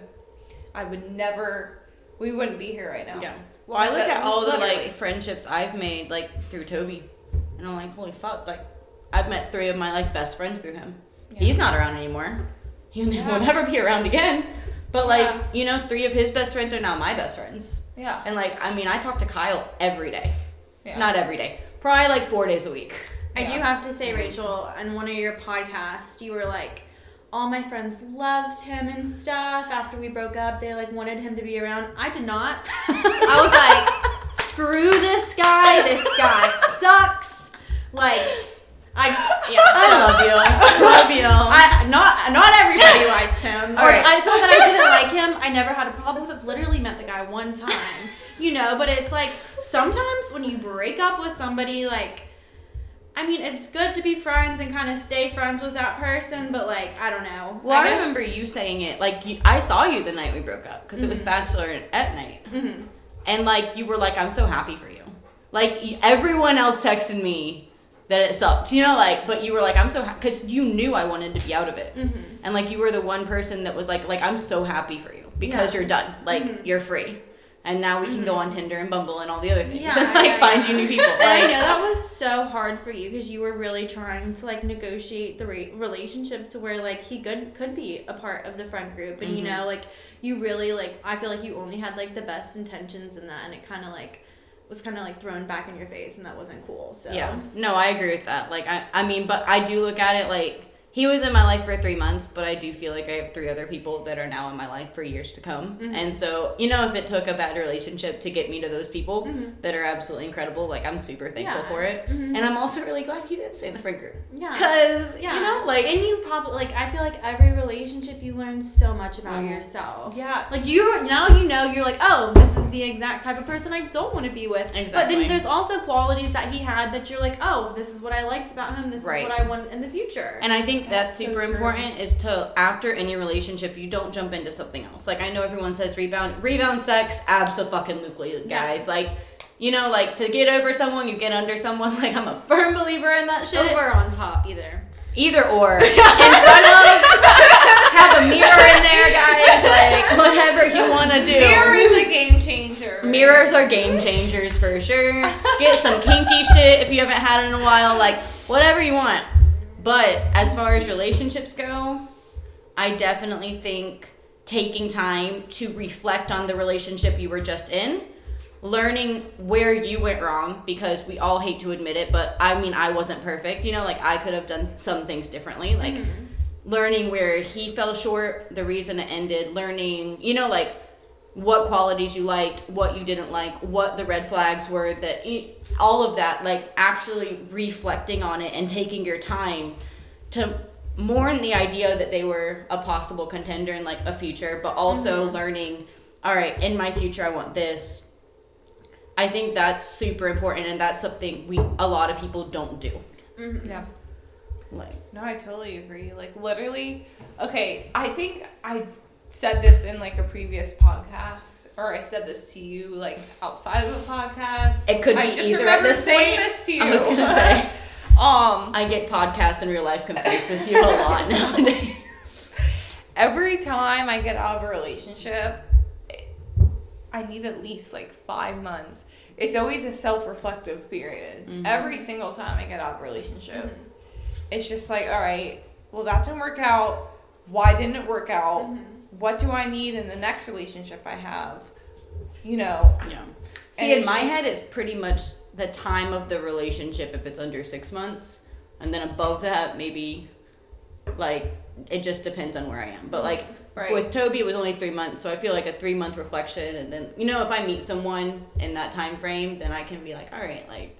i would never we wouldn't be here right now Yeah. Well, I look at all the like friendships I've made like through Toby, and I'm like, holy fuck! Like, I've met three of my like best friends through him. Yeah. He's not around anymore. He will Yeah. never be around again. But like, Yeah. you know, three of his best friends are now my best friends. yeah And like, I mean, I talk to Kyle every day. yeah Not every day. Probably like four days a week. I do have to say, Rachel, on one of your podcasts, you were like, all my friends loved him and stuff. After we broke up, they like wanted him to be around. I did not. I was like, screw this guy. This guy sucks. Like, I just yeah. I love you. I love you. I not not everybody liked him. All Or right. I told that I didn't like him. I never had a problem with it. Literally met the guy one time. You know, but it's like sometimes when you break up with somebody, like I mean, it's good to be friends and kind of stay friends with that person, but like I don't know. well, I, guess- remember you saying it. Like, you, I saw you the night we broke up because it was bachelor at night. Mhm. And like you were like, I'm so happy for you. Like everyone else texted me that it sucked, you know, like, but you were like, I'm so happy because you knew I wanted to be out of it, Mhm. and like you were the one person that was like, like I'm so happy for you because Yeah. you're done, like Mhm. you're free, and now we can go on Tinder and Bumble and all the other things, Yeah, and like yeah, find yeah. you new people. And I know that was so hard for you because you were really trying to like negotiate the re- relationship to where like he could could be a part of the friend group, and you Mhm. know like you really like I feel like you only had like the best intentions in that, and it kind of like was kind of like thrown back in your face, and that wasn't cool. So Yeah. No, I agree with that. Like I I mean, but I do look at it like he was in my life for three months, but I do feel like I have three other people that are now in my life for years to come. Mhm. And so, you know, if it took a bad relationship to get me to those people Mhm. that are absolutely incredible, like I'm super thankful Yeah. for it. Mhm. And I'm also really glad you didn't stay in the friend group. yeah. Cause Yeah, you know, like and you probably like I feel like every relationship you learn so much about Mhm. yourself. yeah Like you now you know you're like oh this is the exact type of person I don't want to be with. But then there's also qualities that he had that you're like, oh, this is what I liked about him. This Right. is what I want in the future. And I think that's, That's super true. important is to after any relationship you don't jump into something else. Like I know everyone says rebound rebound sex, absolutely guys. Like you know, like to get over someone, you get under someone. Like I'm a firm believer in that shit. over on top either. Either or. In front of have a mirror in there, guys. Like whatever you want to do. Mirror is a game changer. Mirrors are game changers for sure. Get some kinky shit if you haven't had it in a while, like whatever you want. But as far as relationships go, I definitely think taking time to reflect on the relationship you were just in, learning where you went wrong because we all hate to admit it, but I mean I wasn't perfect. You know, like I could have done some things differently, like mm-hmm. learning where he fell short, the reason it ended, learning, you know, like what qualities you liked, what you didn't like, what the red flags were, that e- all of that, like actually reflecting on it and taking your time to mourn the idea that they were a possible contender in like a future, but also mm-hmm. learning, all right, in my future I want this. I think that's super important and that's something we a lot of people don't do. Mm-hmm. Yeah. Like No, I totally agree. Like literally, okay. I think I said this in like a previous podcast, or I said this to you like outside of a podcast. It could I be just either at remember this saying point. this to you. I was gonna say um, I get podcast and real life confused with you a lot nowadays. every time I get out of a relationship, I need at least like five months. It's always a self-reflective period. Mm-hmm. Every single time I get out of a relationship, it's just like, all right, well that didn't work out. Why didn't it work out? Mm-hmm. What do I need in the next relationship I have? You know, Yeah. See, in my just- head, it's pretty much the time of the relationship if it's under six months, and then above that, maybe like it just depends on where I am. But like Right. with Toby, it was only three months, so I feel like a three month reflection, and then you know if I meet someone in that time frame, then I can be like, all right, like.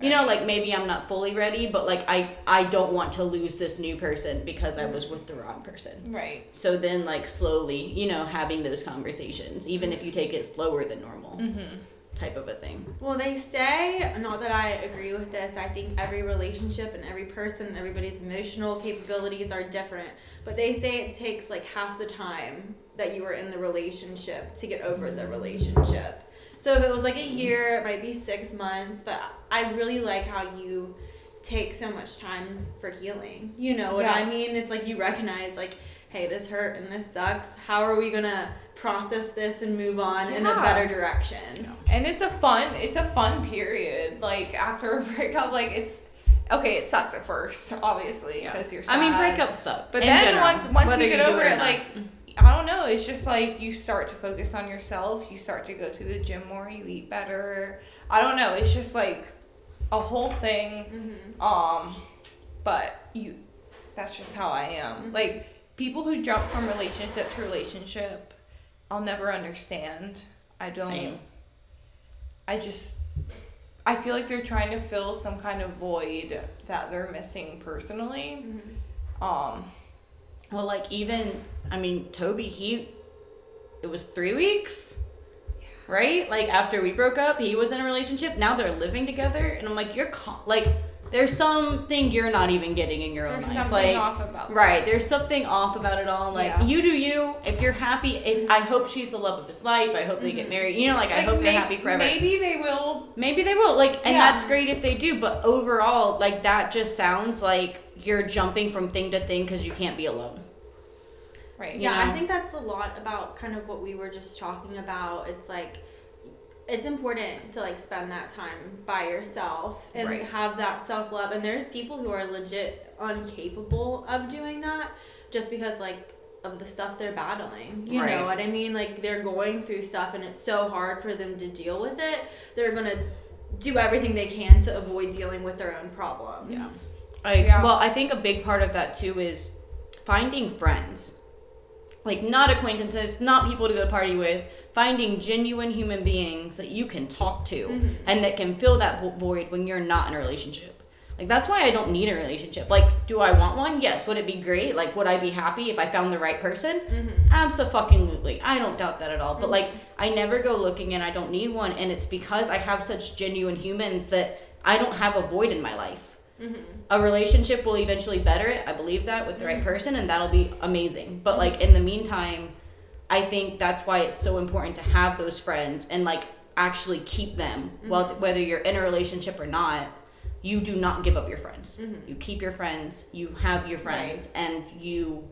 You know, like maybe I'm not fully ready, but like I I don't want to lose this new person because I was with the wrong person. right? So then, like, slowly, you know, having those conversations, even if you take it slower than normal, Mm-hmm. type of a thing. Well, they say, not that I agree with this, I think every relationship and every person, everybody's emotional capabilities are different. But they say it takes like half the time that you were in the relationship to get over the relationship. So if it was like a year, it might be six months. But I really like how you take so much time for healing. You know what I mean? It's like you recognize, like, hey, this hurt and this sucks. How are we gonna process this and move on in a better direction? And it's a fun, it's a fun period. Like after a breakup, like it's okay. It sucks at first, obviously, because you're. Sad. I mean, breakups suck. But in then general, once once you get do over or it, not. like mm-hmm. I don't know, it's just like you start to focus on yourself. You start to go to the gym more. You eat better. I don't know. It's just like a whole thing. Um, but you, that's just how I am. Like people who jump from relationship to relationship, I'll never understand. I don't. Same. I just I feel like they're trying to fill some kind of void that they're missing personally. Um well, like even, I mean, Toby, he, it was three weeks, right? Like after we broke up, he was in a relationship. Now they're living together, and I'm like, you're con- like, there's something you're not even getting in your own there's life. something like, off about Right, there's something off about it all. Like Yeah. you do you. If you're happy, if I hope she's the love of his life. I hope they get mm-hmm. married. You know, like, I hope may- they're happy forever. Maybe they will Maybe they will. Like, and Yeah. that's great if they do. But overall, like that just sounds like you're jumping from thing to thing because you can't be alone. right. You Yeah, know? I think that's a lot about kind of what we were just talking about. It's like it's important to like spend that time by yourself and Right. have that self love. And there's people who are legit incapable of doing that just because like of the stuff they're battling. You Right. know what I mean? Like they're going through stuff and it's so hard for them to deal with it. They're gonna do everything they can to avoid dealing with their own problems. Yeah. Like, Yeah. well, I think a big part of that too is finding friends. Like, not acquaintances, not people to go party with, finding genuine human beings that you can talk to Mm-hmm. and that can fill that void when you're not in a relationship. Like that's why I don't need a relationship. Like, do I want one? Yes. Would it be great? Like, would I be happy if I found the right person? Mm-hmm. Absolutely. I don't doubt that at all. But like, I never go looking and I don't need one, and it's because I have such genuine humans that I don't have a void in my life. Mm-hmm. A relationship will eventually better it. I believe that with the right mm-hmm. person, and that'll be amazing. But like in the meantime, I think that's why it's so important to have those friends and like actually keep them. Mm-hmm. Well, whether you're in a relationship or not, you do not give up your friends. Mm-hmm. You keep your friends. You have your friends, and you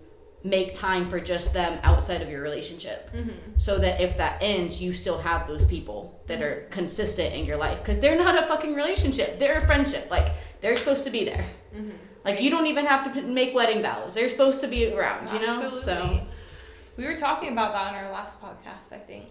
make time for just them outside of your relationship so that if that ends you still have those people that are consistent in your life because they're not a fucking relationship they're a friendship like they're supposed to be there mm-hmm. like you don't even have to make wedding vows they're supposed to be around you know Absolutely. so We were talking about that in our last podcast, I think.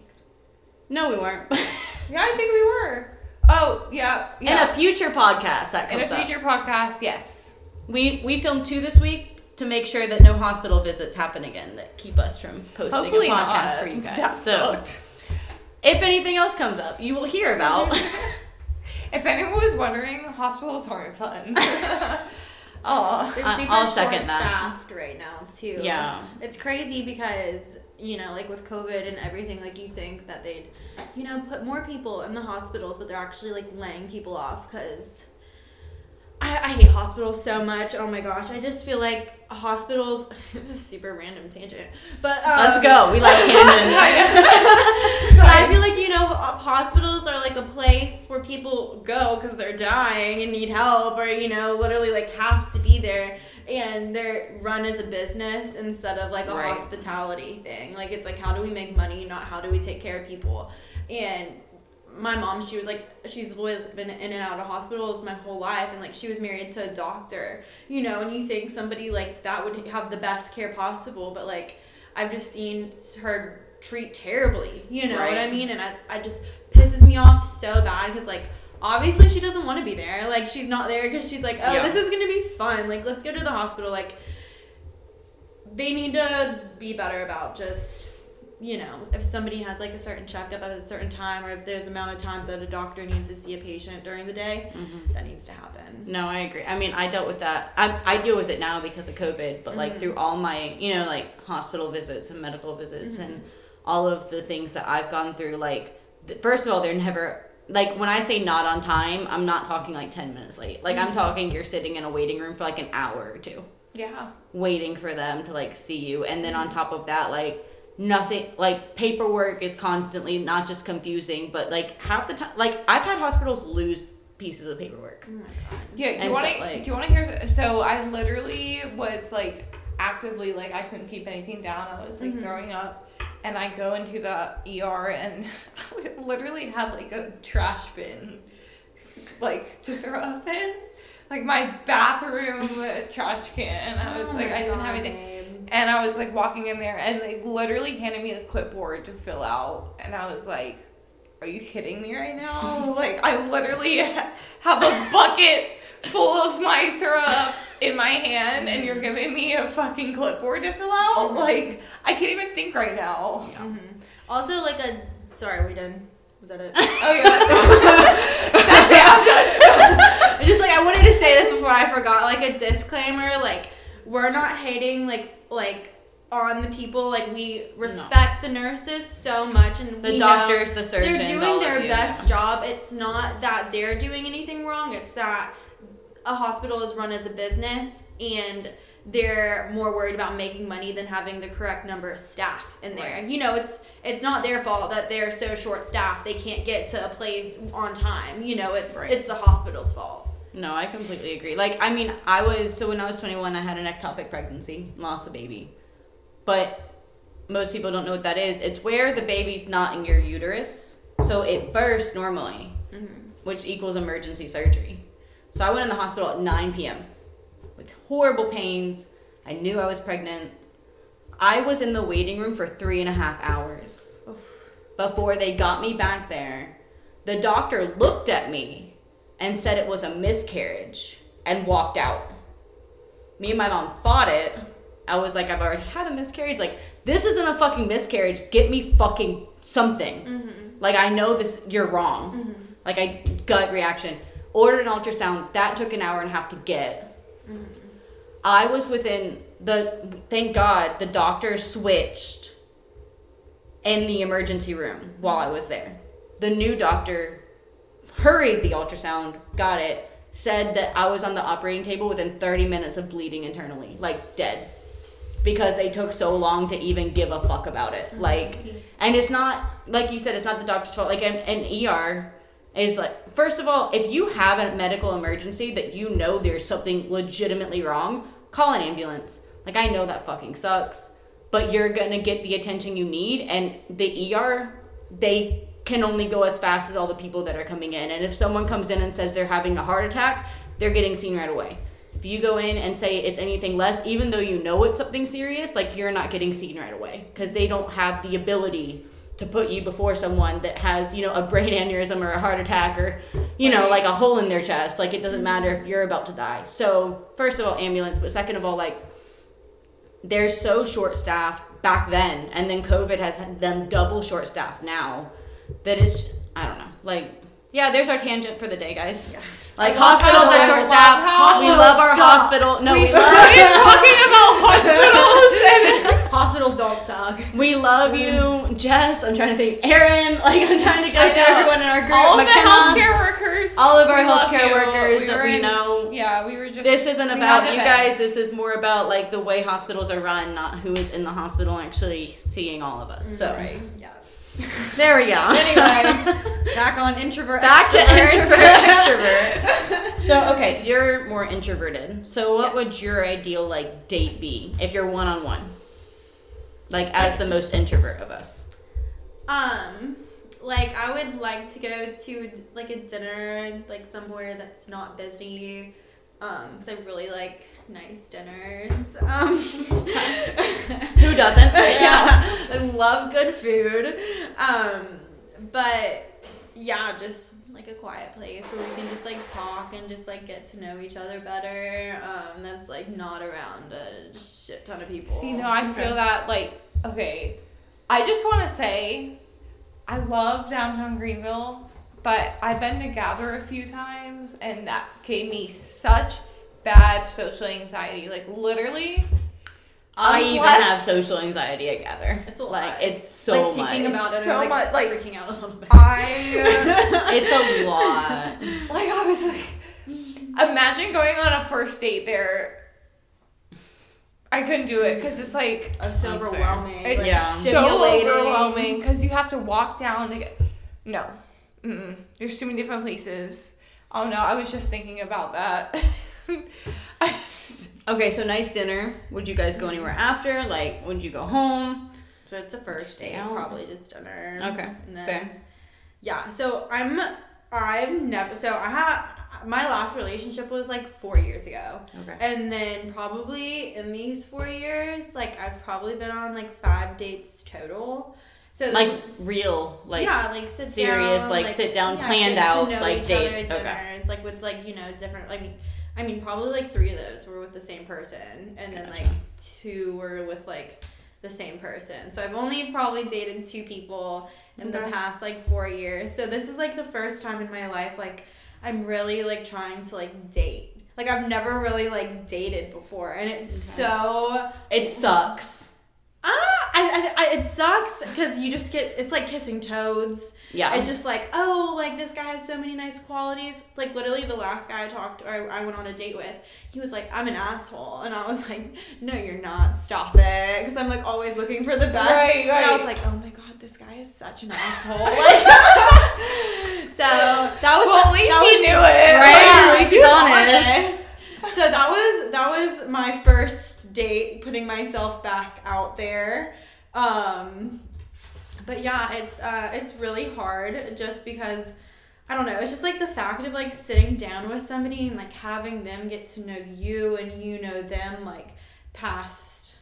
no we weren't Yeah, I think we were. Oh, yeah. in a future podcast that In comes a up. future podcast, yes. we we filmed two this week to make sure that no hospital visits happen again that keep us from posting Hopefully a podcast not. for you guys That so sucked. if anything else comes up you will hear about If anyone was wondering, hospitals aren't fun. Oh, They're super I'll second that. short-staffed right now too. Yeah. it's crazy because you know, like with COVID and everything, like you think that they'd, you know, put more people in the hospitals, but they're actually like laying people off because. I, I hate hospitals so much. Oh my gosh, I just feel like hospitals. this is a super random tangent, but um, let's go we like tangents But I feel like you know hospitals are like a place where people go because they're dying and need help, or you know, literally like have to be there, and they're run as a business instead of like a Right. hospitality thing. Like it's like how do we make money, not how do we take care of people. And my mom, she was like, she's always been in and out of hospitals my whole life, and like she was married to a doctor, you know, and you think somebody like that would have the best care possible, but like I've just seen her treat terribly, you know what I mean? And I, I just pisses me off so bad because like obviously she doesn't want to be there. Like she's not there because she's like, oh, Yeah. this is gonna be fun. Like let's go to the hospital. Like they need to be better about just you know if somebody has like a certain checkup at a certain time or if there's amount of times that a doctor needs to see a patient during the day Mm-hmm. that needs to happen No, I agree. I mean, I dealt with that. I, I deal with it now because of COVID, but like mm-hmm. through all my, you know, like hospital visits and medical visits and mm-hmm. all of the things that I've gone through, like, th- first of all, they're never, like, when I say not on time, I'm not talking like 10 minutes late. Like, I'm mm-hmm. talking you're sitting in a waiting room for like an hour or two Yeah. waiting for them to like see you. And then on top of that, like, nothing like paperwork is constantly not just confusing but like half the time like i've had hospitals lose pieces of paperwork Yeah, do you want to like- do you want to hear? So I literally was like actively like I couldn't keep anything down. I was like Mm-hmm. throwing up, and I go into the ER and I literally had like a trash bin, like to throw up in, like my bathroom trash can. I was Oh like I didn't have anything. Babe. And I was like walking in there, and they literally handed me a clipboard to fill out, and I was like, "Are you kidding me right now? like, I literally have a bucket full of my throw up in my hand, and you're giving me a fucking clipboard to fill out? Mm-hmm. Like, I can't even think right now. Mm-hmm. also like a sorry we done was that it Oh yeah, that's that's it. I'm done. just like I wanted to say this before I forgot, like a disclaimer, like we're not hating like like on the people, like we respect the nurses so much and the doctors the surgeons they're doing their you, best yeah. job. It's not that they're doing anything wrong, it's that a hospital is run as a business and they're more worried about making money than having the correct number of staff in there. You know, it's it's not their fault that they're so short staffed they can't get to a place on time. You know, it's Right. it's the hospital's fault. No i completely agree. Like i mean i was so when i was 21 i had an ectopic pregnancy lost a baby. But most people don't know what that is. It's where the baby's not in your uterus so it bursts normally mm-hmm. which equals emergency surgery. So i went in the hospital at 9 p.m with horrible pains. I knew i was pregnant. I was in the waiting room for three and a half hours. Before they got me back there the doctor looked at me and said it was a miscarriage and walked out. Me and my mom fought it. I was like, I've already had a miscarriage. Like, this isn't a fucking miscarriage. Get me fucking something. Mm-hmm. Like, I know this, you're wrong. Mm-hmm. Like, I gut reaction. Ordered an ultrasound. That took an hour and a half to get. Mm-hmm. I was within the. Thank God the doctor switched in the emergency room while I was there. The new doctor hurried the ultrasound, got it, said that I was on the operating table within 30 minutes of bleeding internally, like dead. Because they took so long to even give a fuck about it. Like, and it's not, like you said, it's not the doctor's fault. Like, an, an ER is like, first of all, if you have a medical emergency that you know there's something legitimately wrong, call an ambulance. Like, I know that fucking sucks, but you're gonna get the attention you need. And the ER, they can only go as fast as all the people that are coming in. And if someone comes in and says they're having a heart attack, they're getting seen right away. If you go in and say it's anything less, even though you know it's something serious, like you're not getting seen right away because they don't have the ability to put you before someone that has, you know, a brain aneurysm or a heart attack or, you know, like a hole in their chest. Like it doesn't matter if you're about to die. So, first of all, ambulance, but second of all, like they're so short staffed back then, and then COVID has them double short staffed now that it's I don't know. Like yeah, there's our tangent for the day, guys. Like hospitals are short love staffed. We love our hospitals hospital. No, we we love, started talking about hospitals Hospitals don't suck. we love you, Jess. I'm trying to think, Aaron. Like I'm trying to go I through know. everyone in our group. all of the healthcare workers. all of our healthcare you. workers that we in- know. Yeah, we were just. This isn't about you guys. This is more about like the way hospitals are run, not who is in the hospital actually seeing all of us. So Right. Yeah. there we go. Anyway, back on introvert. Back to introvert extrovert. So okay, you're more introverted. So what Yeah. would your ideal like date be if you're one on one? Like as the most introvert of us. Um, like I would like to go to like a dinner, like somewhere that's not busy. Um, because I really like nice dinners. Um, Who doesn't? yeah, I love good food. Um, but yeah, just like a quiet place where we can just like talk and just like get to know each other better. Um, that's like not around a shit ton of people. See, no, I feel that like okay. I just want to say, I love downtown Greenville, but I've been to Gather a few times, and that gave me such bad social anxiety. Like literally, I even Unless- have social anxiety. I gather. It's a like it's so like much. thinking about it, So I'm, like, much, like- freaking out a little bit. I It's a lot. like I was like, imagine going on a first date there. I couldn't do it because it's like Oh, so overwhelming. It's like, Yeah. so overwhelming because you have to walk down to get. No, Mm-mm. there's too many different places. Oh no, I was just thinking about that. Okay, so nice dinner. Would you guys go anywhere mm-hmm. after? Like, would you go home? So it's a first date, probably just dinner. Okay, And then, fair. Yeah. So I'm. I've never. So I have my last relationship was like four years ago, Okay. and then probably in these four years, like I've probably been on like five dates total. So Like real, like yeah, like sit serious, down, like, sit down, yeah, planned out, like, dates. at Okay. dinners, like with like you know different. Mean, I mean probably like three of those were with the same person, and then Gotcha. like two were with like the same person. So I've only probably dated two people in the past like four years. So this is like the first time in my life like I'm really like trying to like date. Like I've never really like dated before, and it's Okay. so it sucks. ah, I, I, I it sucks because you just get it's like kissing toads. Yeah. It's just like, oh, like this guy has so many nice qualities. Like literally, the last guy I talked or I went on a date with, he was like, I'm an asshole, and I was like, no, you're not. Stop it, because I'm like always looking for the best. Right, And I was like, oh my god, this guy is such an asshole. Like, so that was Well, at least he was- knew it. Right, at he's was honest. So that was that was my first date, putting myself back out there. Um, but yeah, it's uh, it's really hard just because I don't know. It's just like the fact of like sitting down with somebody and like having them get to know you and you know them like past,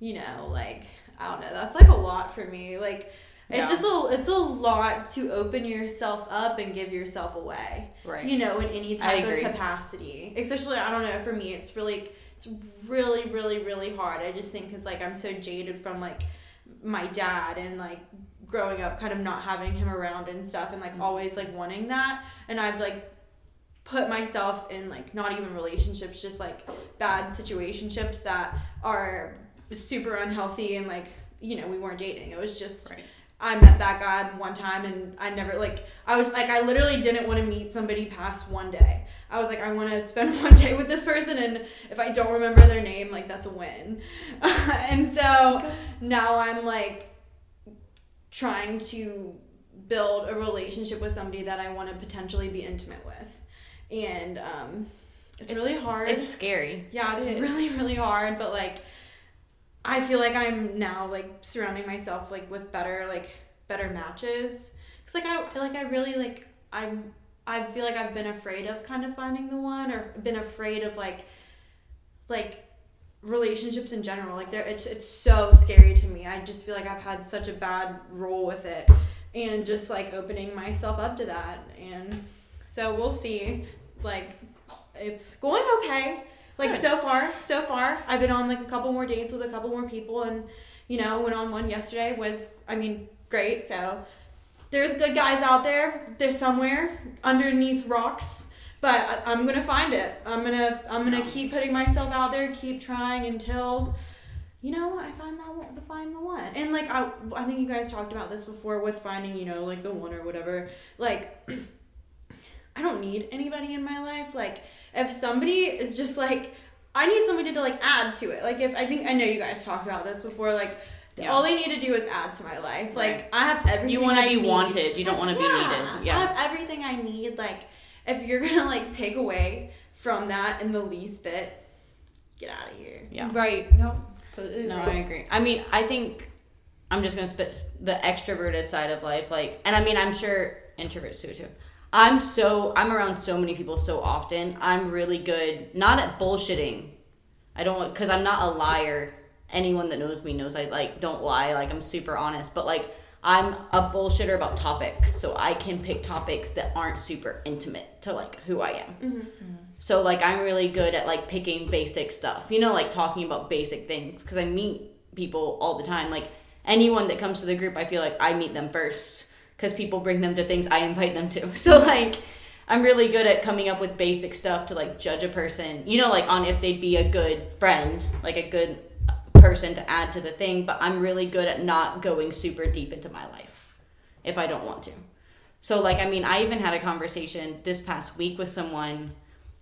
you know, like I don't know. That's like a lot for me. Like it's Yeah. just a it's a lot to open yourself up and give yourself away right. you know, in any type of capacity. Especially, I don't know, for me, it's really, it's really, really, really hard. I just think because, like, I'm so jaded from, like, my dad and, like, growing up kind of not having him around and stuff and, like, Mm. always, like, wanting that. And I've, like, put myself in like not even relationships, just like bad situationships that are super unhealthy and like you know we weren't dating. It was just Right. I met that guy one time and I never like I was like I literally didn't want to meet somebody past one day. I was like I want to spend one day with this person and if I don't remember their name like that's a win. and so now I'm like trying to build a relationship with somebody that I want to potentially be intimate with. And um it's, It's- really hard. It's scary. Yeah, it's It really, really hard, but like I feel like I'm now like surrounding myself like with better like better matches. Cause like I like I really like I'm I feel like I've been afraid of kind of finding the one or been afraid of like like relationships in general. Like they're it's it's so scary to me. I just feel like I've had such a bad role with it and just like opening myself up to that and so we'll see like it's going okay like Good. so far so far i've been on like a couple more dates with a couple more people and you know went on one yesterday was i mean great so there's good guys out there they're somewhere underneath rocks but I, i'm gonna find it. I'm gonna i'm gonna keep putting myself out there keep trying until you know i find that one find the one. And like I, I think you guys talked about this before with finding you know like the one or whatever. Like i don't need anybody in my life like if somebody is just like i need somebody to like add to it like if i think i know you guys talked about this before like Yeah. all they need to do is add to my life like Right. i have everything You want to be need. wanted. You don't want to be needed. Yeah. I have everything I need. Like, if you're gonna like take away from that in the least bit, get out of here. Yeah. Right. No. No. I agree. I mean, I think I'm just gonna spit the extroverted side of life, like, and I mean, I'm sure introverts do too. I'm so I'm around so many people so often. I'm really good, not at bullshitting. I don't because I'm not a liar. Anyone that knows me knows I like don't lie. Like I'm super honest, but like I'm a bullshitter about topics, so I can pick topics that aren't super intimate to like who I am. Mm-hmm. So like I'm really good at like picking basic stuff. You know, like talking about basic things because I meet people all the time. Like anyone that comes to the group, I feel like I meet them first because people bring them to things I invite them to. So like I'm really good at coming up with basic stuff to like judge a person. You know, like on if they'd be a good friend, like a good person to add to the thing, but I'm really good at not going super deep into my life if I don't want to. So like I mean, I even had a conversation this past week with someone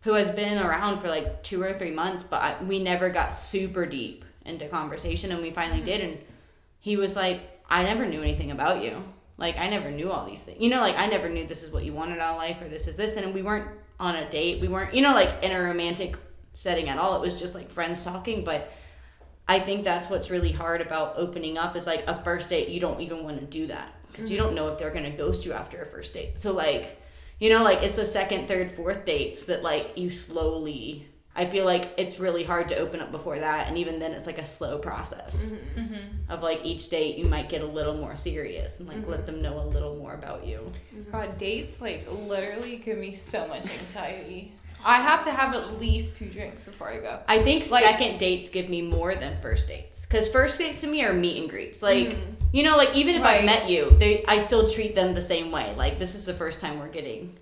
who has been around for like 2 or 3 months, but I, we never got super deep into conversation and we finally mm-hmm. did and he was like, "I never knew anything about you." Like I never knew all these things. You know, like I never knew this is what you wanted out of life or this is this and we weren't on a date. We weren't, you know, like in a romantic setting at all. It was just like friends talking, but I think that's what's really hard about opening up is like a first date, you don't even want to do that because you don't mm-hmm. know if they're going to ghost you after a first date. So, like, you know, like it's the second, third, fourth dates that like you slowly. I feel like it's really hard to open up before that, and even then, it's like a slow process mm-hmm. Mm-hmm. of like each date you might get a little more serious and like let mm-hmm. them know a little more about you. God, dates like literally give me so much anxiety. I have to have at least two drinks before I go. I think Like- second dates give me more than first dates because first dates to me are meet and greets. Like you know, like even if I met you, they I still treat them the same way. Like this is the first time we're getting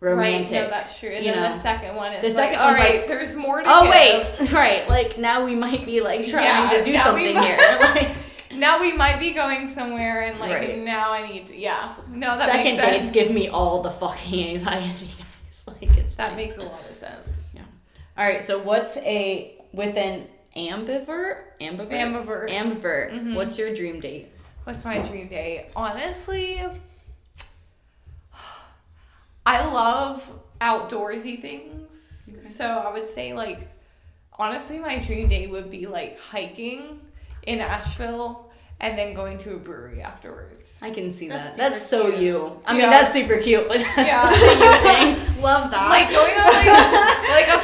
romantic. Right, no, that's true. And then know? the second one is The like, second all one's right, like, there's more to oh give. wait, right? Like now we might be like trying Yeah, to do something might- here. Like Now we might be going somewhere, and like Right. now I need to. Yeah, no, that second makes dates give me all the fucking anxiety, guys. Like it's That pretty makes a lot of sense. Yeah. All right, so what's a with an ambivert? Ambivert. Ambivert. Ambivert. Mhm. What's your dream date? What's my dream date? Honestly, I love outdoorsy things. So I would say like honestly my dream day would be like hiking in Asheville and then going to a brewery afterwards. I can see That's that. That's super so cute. you. I mean, that's super cute, but that's Yeah. a you thing. Love that. Like going on like, like a,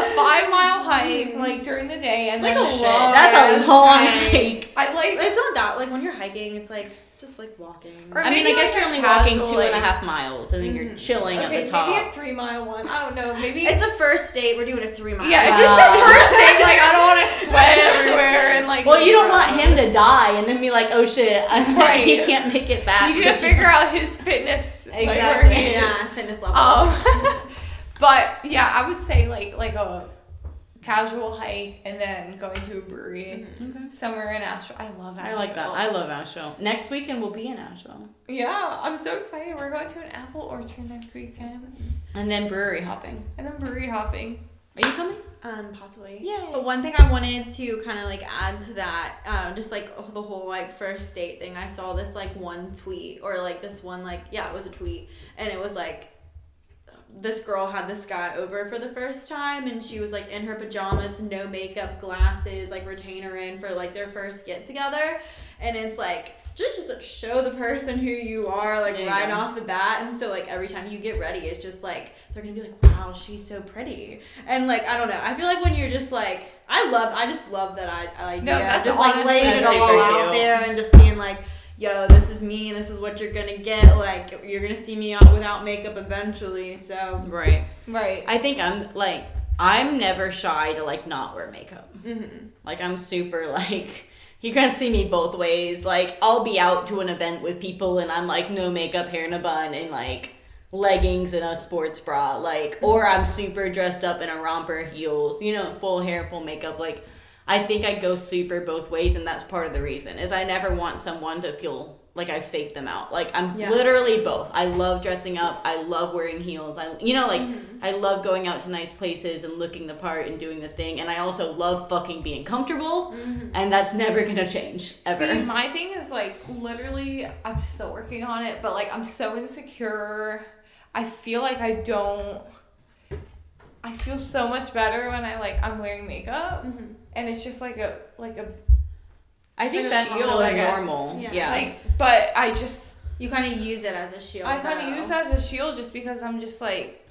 a five mile hike like during the day and It's like then a shit. long- That's a long right. hike. I like it's not that like when you're hiking, it's like just like walking. Or I mean, I guess like you're only walking casual, two and a half miles, and then you're Mhm. chilling okay, at the top. maybe a three mile one. I don't know. Maybe it's a first date. We're doing a three mile. Yeah, if you said first date, like I don't want to sweat everywhere and like. well, you don't want him to die and then be like, "Oh shit, I'm Right. he can't make it back." You need to figure out his fitness. Exactly. he is. yeah, fitness level. Um, But yeah, I would say like like a casual hike and then going to a brewery Okay. somewhere in Asheville. I love Asheville. I like that. I love Asheville. Next weekend we'll be in Asheville. yeah, I'm so excited. We're going to an apple orchard next weekend And then brewery hopping. and then brewery hopping. Are you coming? Um, possibly. Yay. But one thing I wanted to kind of like add to that, um, just like the whole like first date thing. I saw this like one tweet or like this one like yeah, it was a tweet, and it was like this girl had this guy over for the first time and she was like in her pajamas no makeup glasses like retainer in for like their first get together. And it's like just just like, show the person who you are like you right off the bat. And so like every time you get ready it's just like they're gonna be like wow she's so pretty. And like i don't know. I feel like when you're just like i love i just love that i, I No, yeah, that's just like laying it all out there and just being like yo this is me this is what you're gonna get like you're gonna see me out without makeup eventually so Right. Right. I think I'm like I'm never shy to like not wear makeup. mhm. Like I'm super like you can see me both ways. Like I'll be out to an event with people and I'm like no makeup, hair in a bun, and like leggings and a sports bra. Like or I'm super dressed up in a romper, heels, you know, full hair, full makeup. Like I think I go super both ways, and that's part of the reason is I never want someone to feel like I fake them out. Like I'm Yeah. literally both. I love dressing up. I love wearing heels. I you know like mm-hmm. I love going out to nice places and looking the part and doing the thing. And I also love fucking being comfortable, mm-hmm. and that's never gonna change ever. See, my thing is like literally, I'm still working on it, but like I'm so insecure. I feel like I don't. I feel so much better when I like I'm wearing makeup, mm-hmm. And it's just like a like a I think Like a that's shield, so I guess. normal. Yeah. Yeah. like. But I just you kind of use it as a shield I kind though. of use that as a shield just because I'm just like.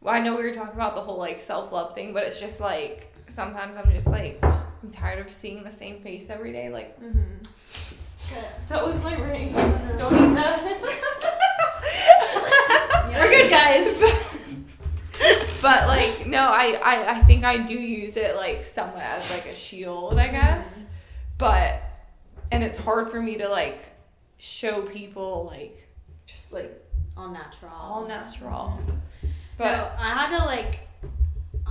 Well, I know we were talking about the whole like self love thing, but it's just like sometimes I'm just like I'm tired of seeing the same face every day. Like Mm-hmm. that was my ring. Don't eat that. We're good, guys. But like no, I, I I think I do use it like somewhat as like a shield, I guess. Mm-hmm. But and it's hard for me to like show people like just like all natural all natural. But But I had to like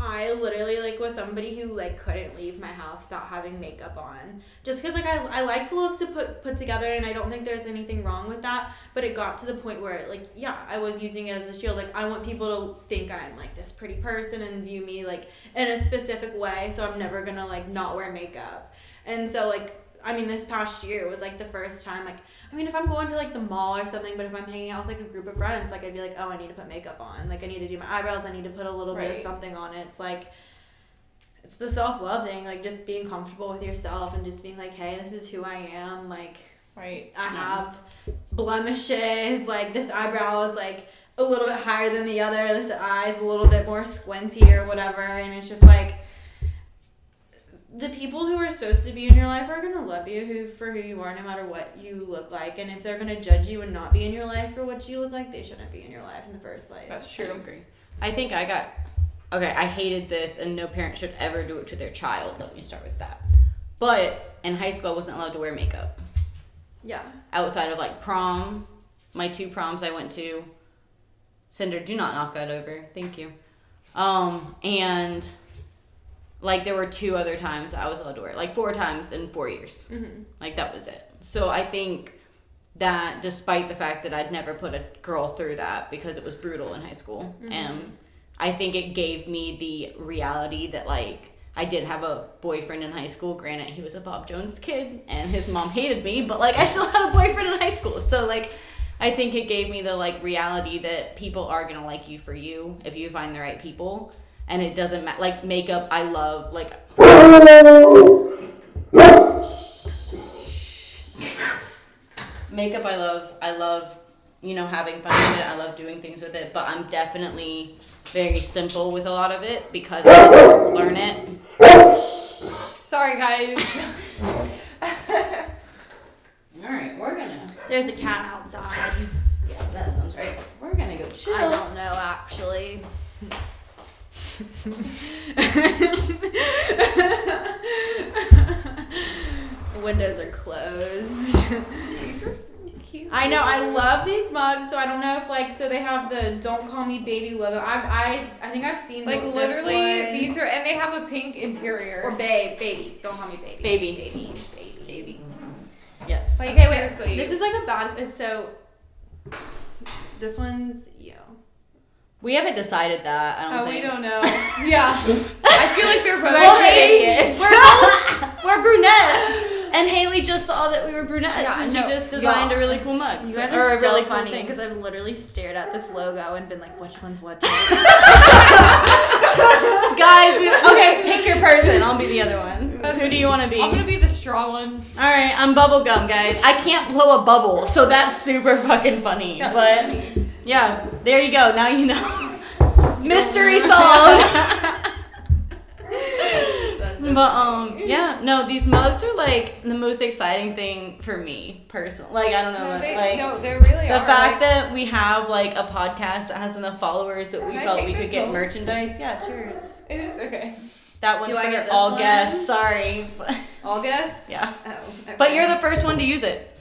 I literally like was somebody who like couldn't leave my house without having makeup on. Just because like I, I like to look to put put together and I don't think there's anything wrong with that. But it got to the point where like yeah, I was using it as a shield. Like I want people to think I'm like this pretty person and view me like in a specific way. So I'm never gonna like not wear makeup. And so like I mean this past year was like the first time like I mean if I'm going to like the mall or something, but if I'm hanging out with like a group of friends, like I'd be like, oh I need to put makeup on. Like I need to do my eyebrows, I need to put a little bit of something on it. It's like it's the self love thing, like just being comfortable with yourself and just being like, hey, this is who I am. Like right. I have blemishes. Like this eyebrow is like a little bit higher than the other. This eye is a little bit more squinty or whatever. And it's just like the people who are supposed to be in your life are gonna love you who for who you are, no matter what you look like. And if they're gonna judge you and not be in your life for what you look like, they shouldn't be in your life in the first place. That's true I agree. I think I got okay. I hated this, and no parent should ever do it to their child. Let me start with that. But in high school, I wasn't allowed to wear makeup Yeah. outside of like prom. My two proms I went to. Cinder, do not knock that over. Thank you. Um, and like there were two other times I was allowed to wear, it, like four times in four years. Mm-hmm. Like that was it. So I think that despite the fact that I'd never put a girl through that because it was brutal in high school, and I think it gave me the reality that like I did have a boyfriend in high school. Granted, he was a Bob Jones kid, and his mom hated me, but like I still had a boyfriend in high school. So like. I think it gave me the like reality that people are gonna like you for you if you find the right people, and it doesn't matter. Like makeup, I love. Like makeup i love i love you know having fun with it i love doing things with it but i'm definitely very simple with a lot of it because i learn it Sorry guys. all right we're gonna There's a cat outside. yeah that sounds right we're gonna go chill I don't know actually. Windows are closed. These are so cute. I know. I love these mugs. So I don't know if like so they have the "Don't Call Me Baby" logo. I I I think I've seen Like literally, these are, and they have a pink interior. or babe, baby. Don't call me baby. Baby. baby, baby. Baby. Yes. Like Okay, wait. seriously, This is like a bad. So this one's. We haven't decided that. I don't Oh, think. we don't know. yeah, I feel like they're both Well, idiots. We're both we're brunettes, and Haley just saw that we were brunettes, Yeah, and no, she just designed yeah. a really cool mug. You guys are so really funny because I've literally stared at this logo and been like, which one's what? Guys, we okay. Pick your person. I'll be the other one. That's- Who do you want to be? I'm gonna be the straw one. All right, I'm bubblegum, guys. I can't blow a bubble, so that's super fucking funny. That's but funny. Yeah, there you go. Now you know. Mystery solved. but um, yeah, no, these mugs are like the most exciting thing for me personally. Like I don't know, No, they, like no, they really the are. fact like, that we have like a podcast that has enough followers that we felt we could get home? merchandise. Yeah, cheers. it is okay. That one's Do I for get this all one? guests. Sorry, but All guests. yeah. Oh. Okay. But you're the first one to use it.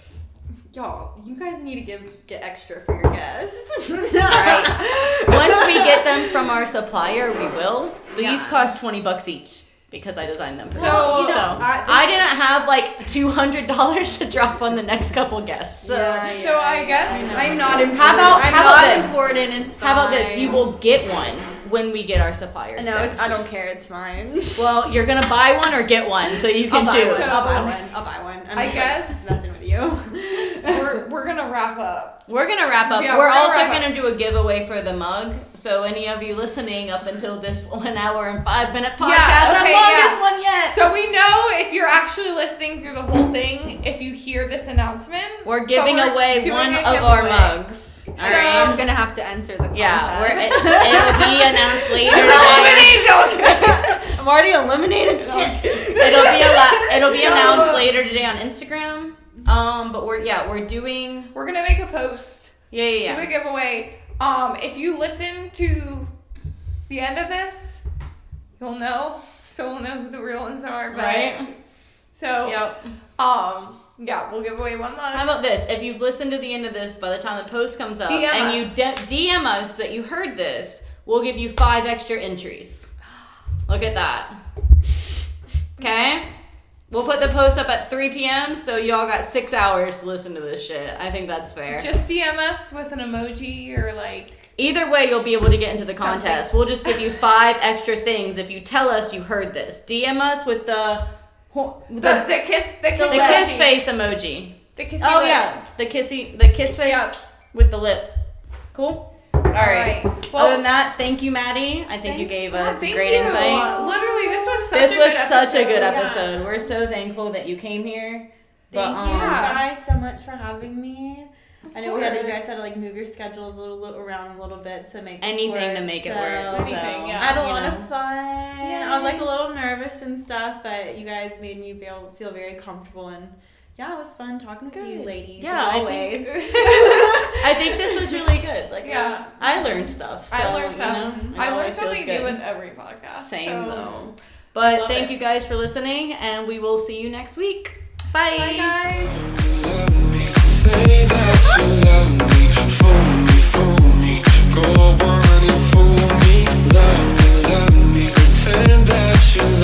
Y'all. You guys need to give get extra for your guests. Alright. Once we get them from our supplier, we will. These Yeah. cost twenty bucks each because I designed them. So, them. you know, so I- I, didn't have like two hundred dollars to drop on the next couple guests. So Yeah, So I guess- I am not important. How about- I'm how about this? important. It's fine. how about this? You will get one when we get our suppliers. No, there. I don't care. It's mine. Well, you're gonna buy one or get one, so you can I'll choose. one. So- I'll buy one. I'll buy one. I'm I just, guess- like, messing with you. we're we're gonna wrap up. We're gonna wrap up. Yeah, we're we're gonna also gonna do a giveaway for the mug. So any of you listening up until this one hour and five minute podcast, Yeah, our okay, longest yeah. one yet. So we know if you're actually listening through the whole thing, if you hear this announcement, we're giving we're away one a of our mugs. So- Alright. I'm gonna have to enter the contest. Yeah, we're, it, it'll be announced later today. Eliminate- no, I'm already eliminated. Shit. It'll be a lot. It'll be So- announced later today on Instagram. Um, but we're yeah we're doing We're gonna make a post. yeah yeah Do a giveaway. Um, if you listen to the end of this, you'll know. So we'll know who the real ones are. But, Right. So Yep. um, yeah, we'll give away one How mug. about this? If you've listened to the end of this by the time the post comes up, DM and us. you de- DM us that you heard this, we'll give you five extra entries. Look at that. Okay. We'll put the post up at 3 p.m. So y'all got six hours to listen to this shit. I think that's fair. Just DM us with an emoji or like. Either way, you'll be able to get into the Something. contest. We'll just give you five extra things if you tell us you heard this. DM us with the the, The, the, the kiss, the kiss, kiss emoji. face emoji. The kissy Oh lip. yeah, the kissy, the kiss face Yep. with the lip. Cool. All right. right. Other than that, thank you, Madi. I think you gave us thank great you. insight. Literally, this was such This a was good such a episode. good yeah. episode. We're so thankful that you came here. But Thank um, you guys so much for having me. I know we had you guys had to like move your schedules a little, little around a little bit to make this anything to work, make it so- work. So, Anything, yeah. I had a you lot know. of fun. Yeah. I was like a little nervous and stuff, but you guys made me feel feel very comfortable and yeah, it was fun talking with you ladies. Yeah, as I always. I think this was really good. Like, Yeah. I learned stuff. So, I learned you know, something. I learned something new with every podcast. Same so. though. But Love thank it. you guys for listening, and we will see you next week. Bye. Bye, guys.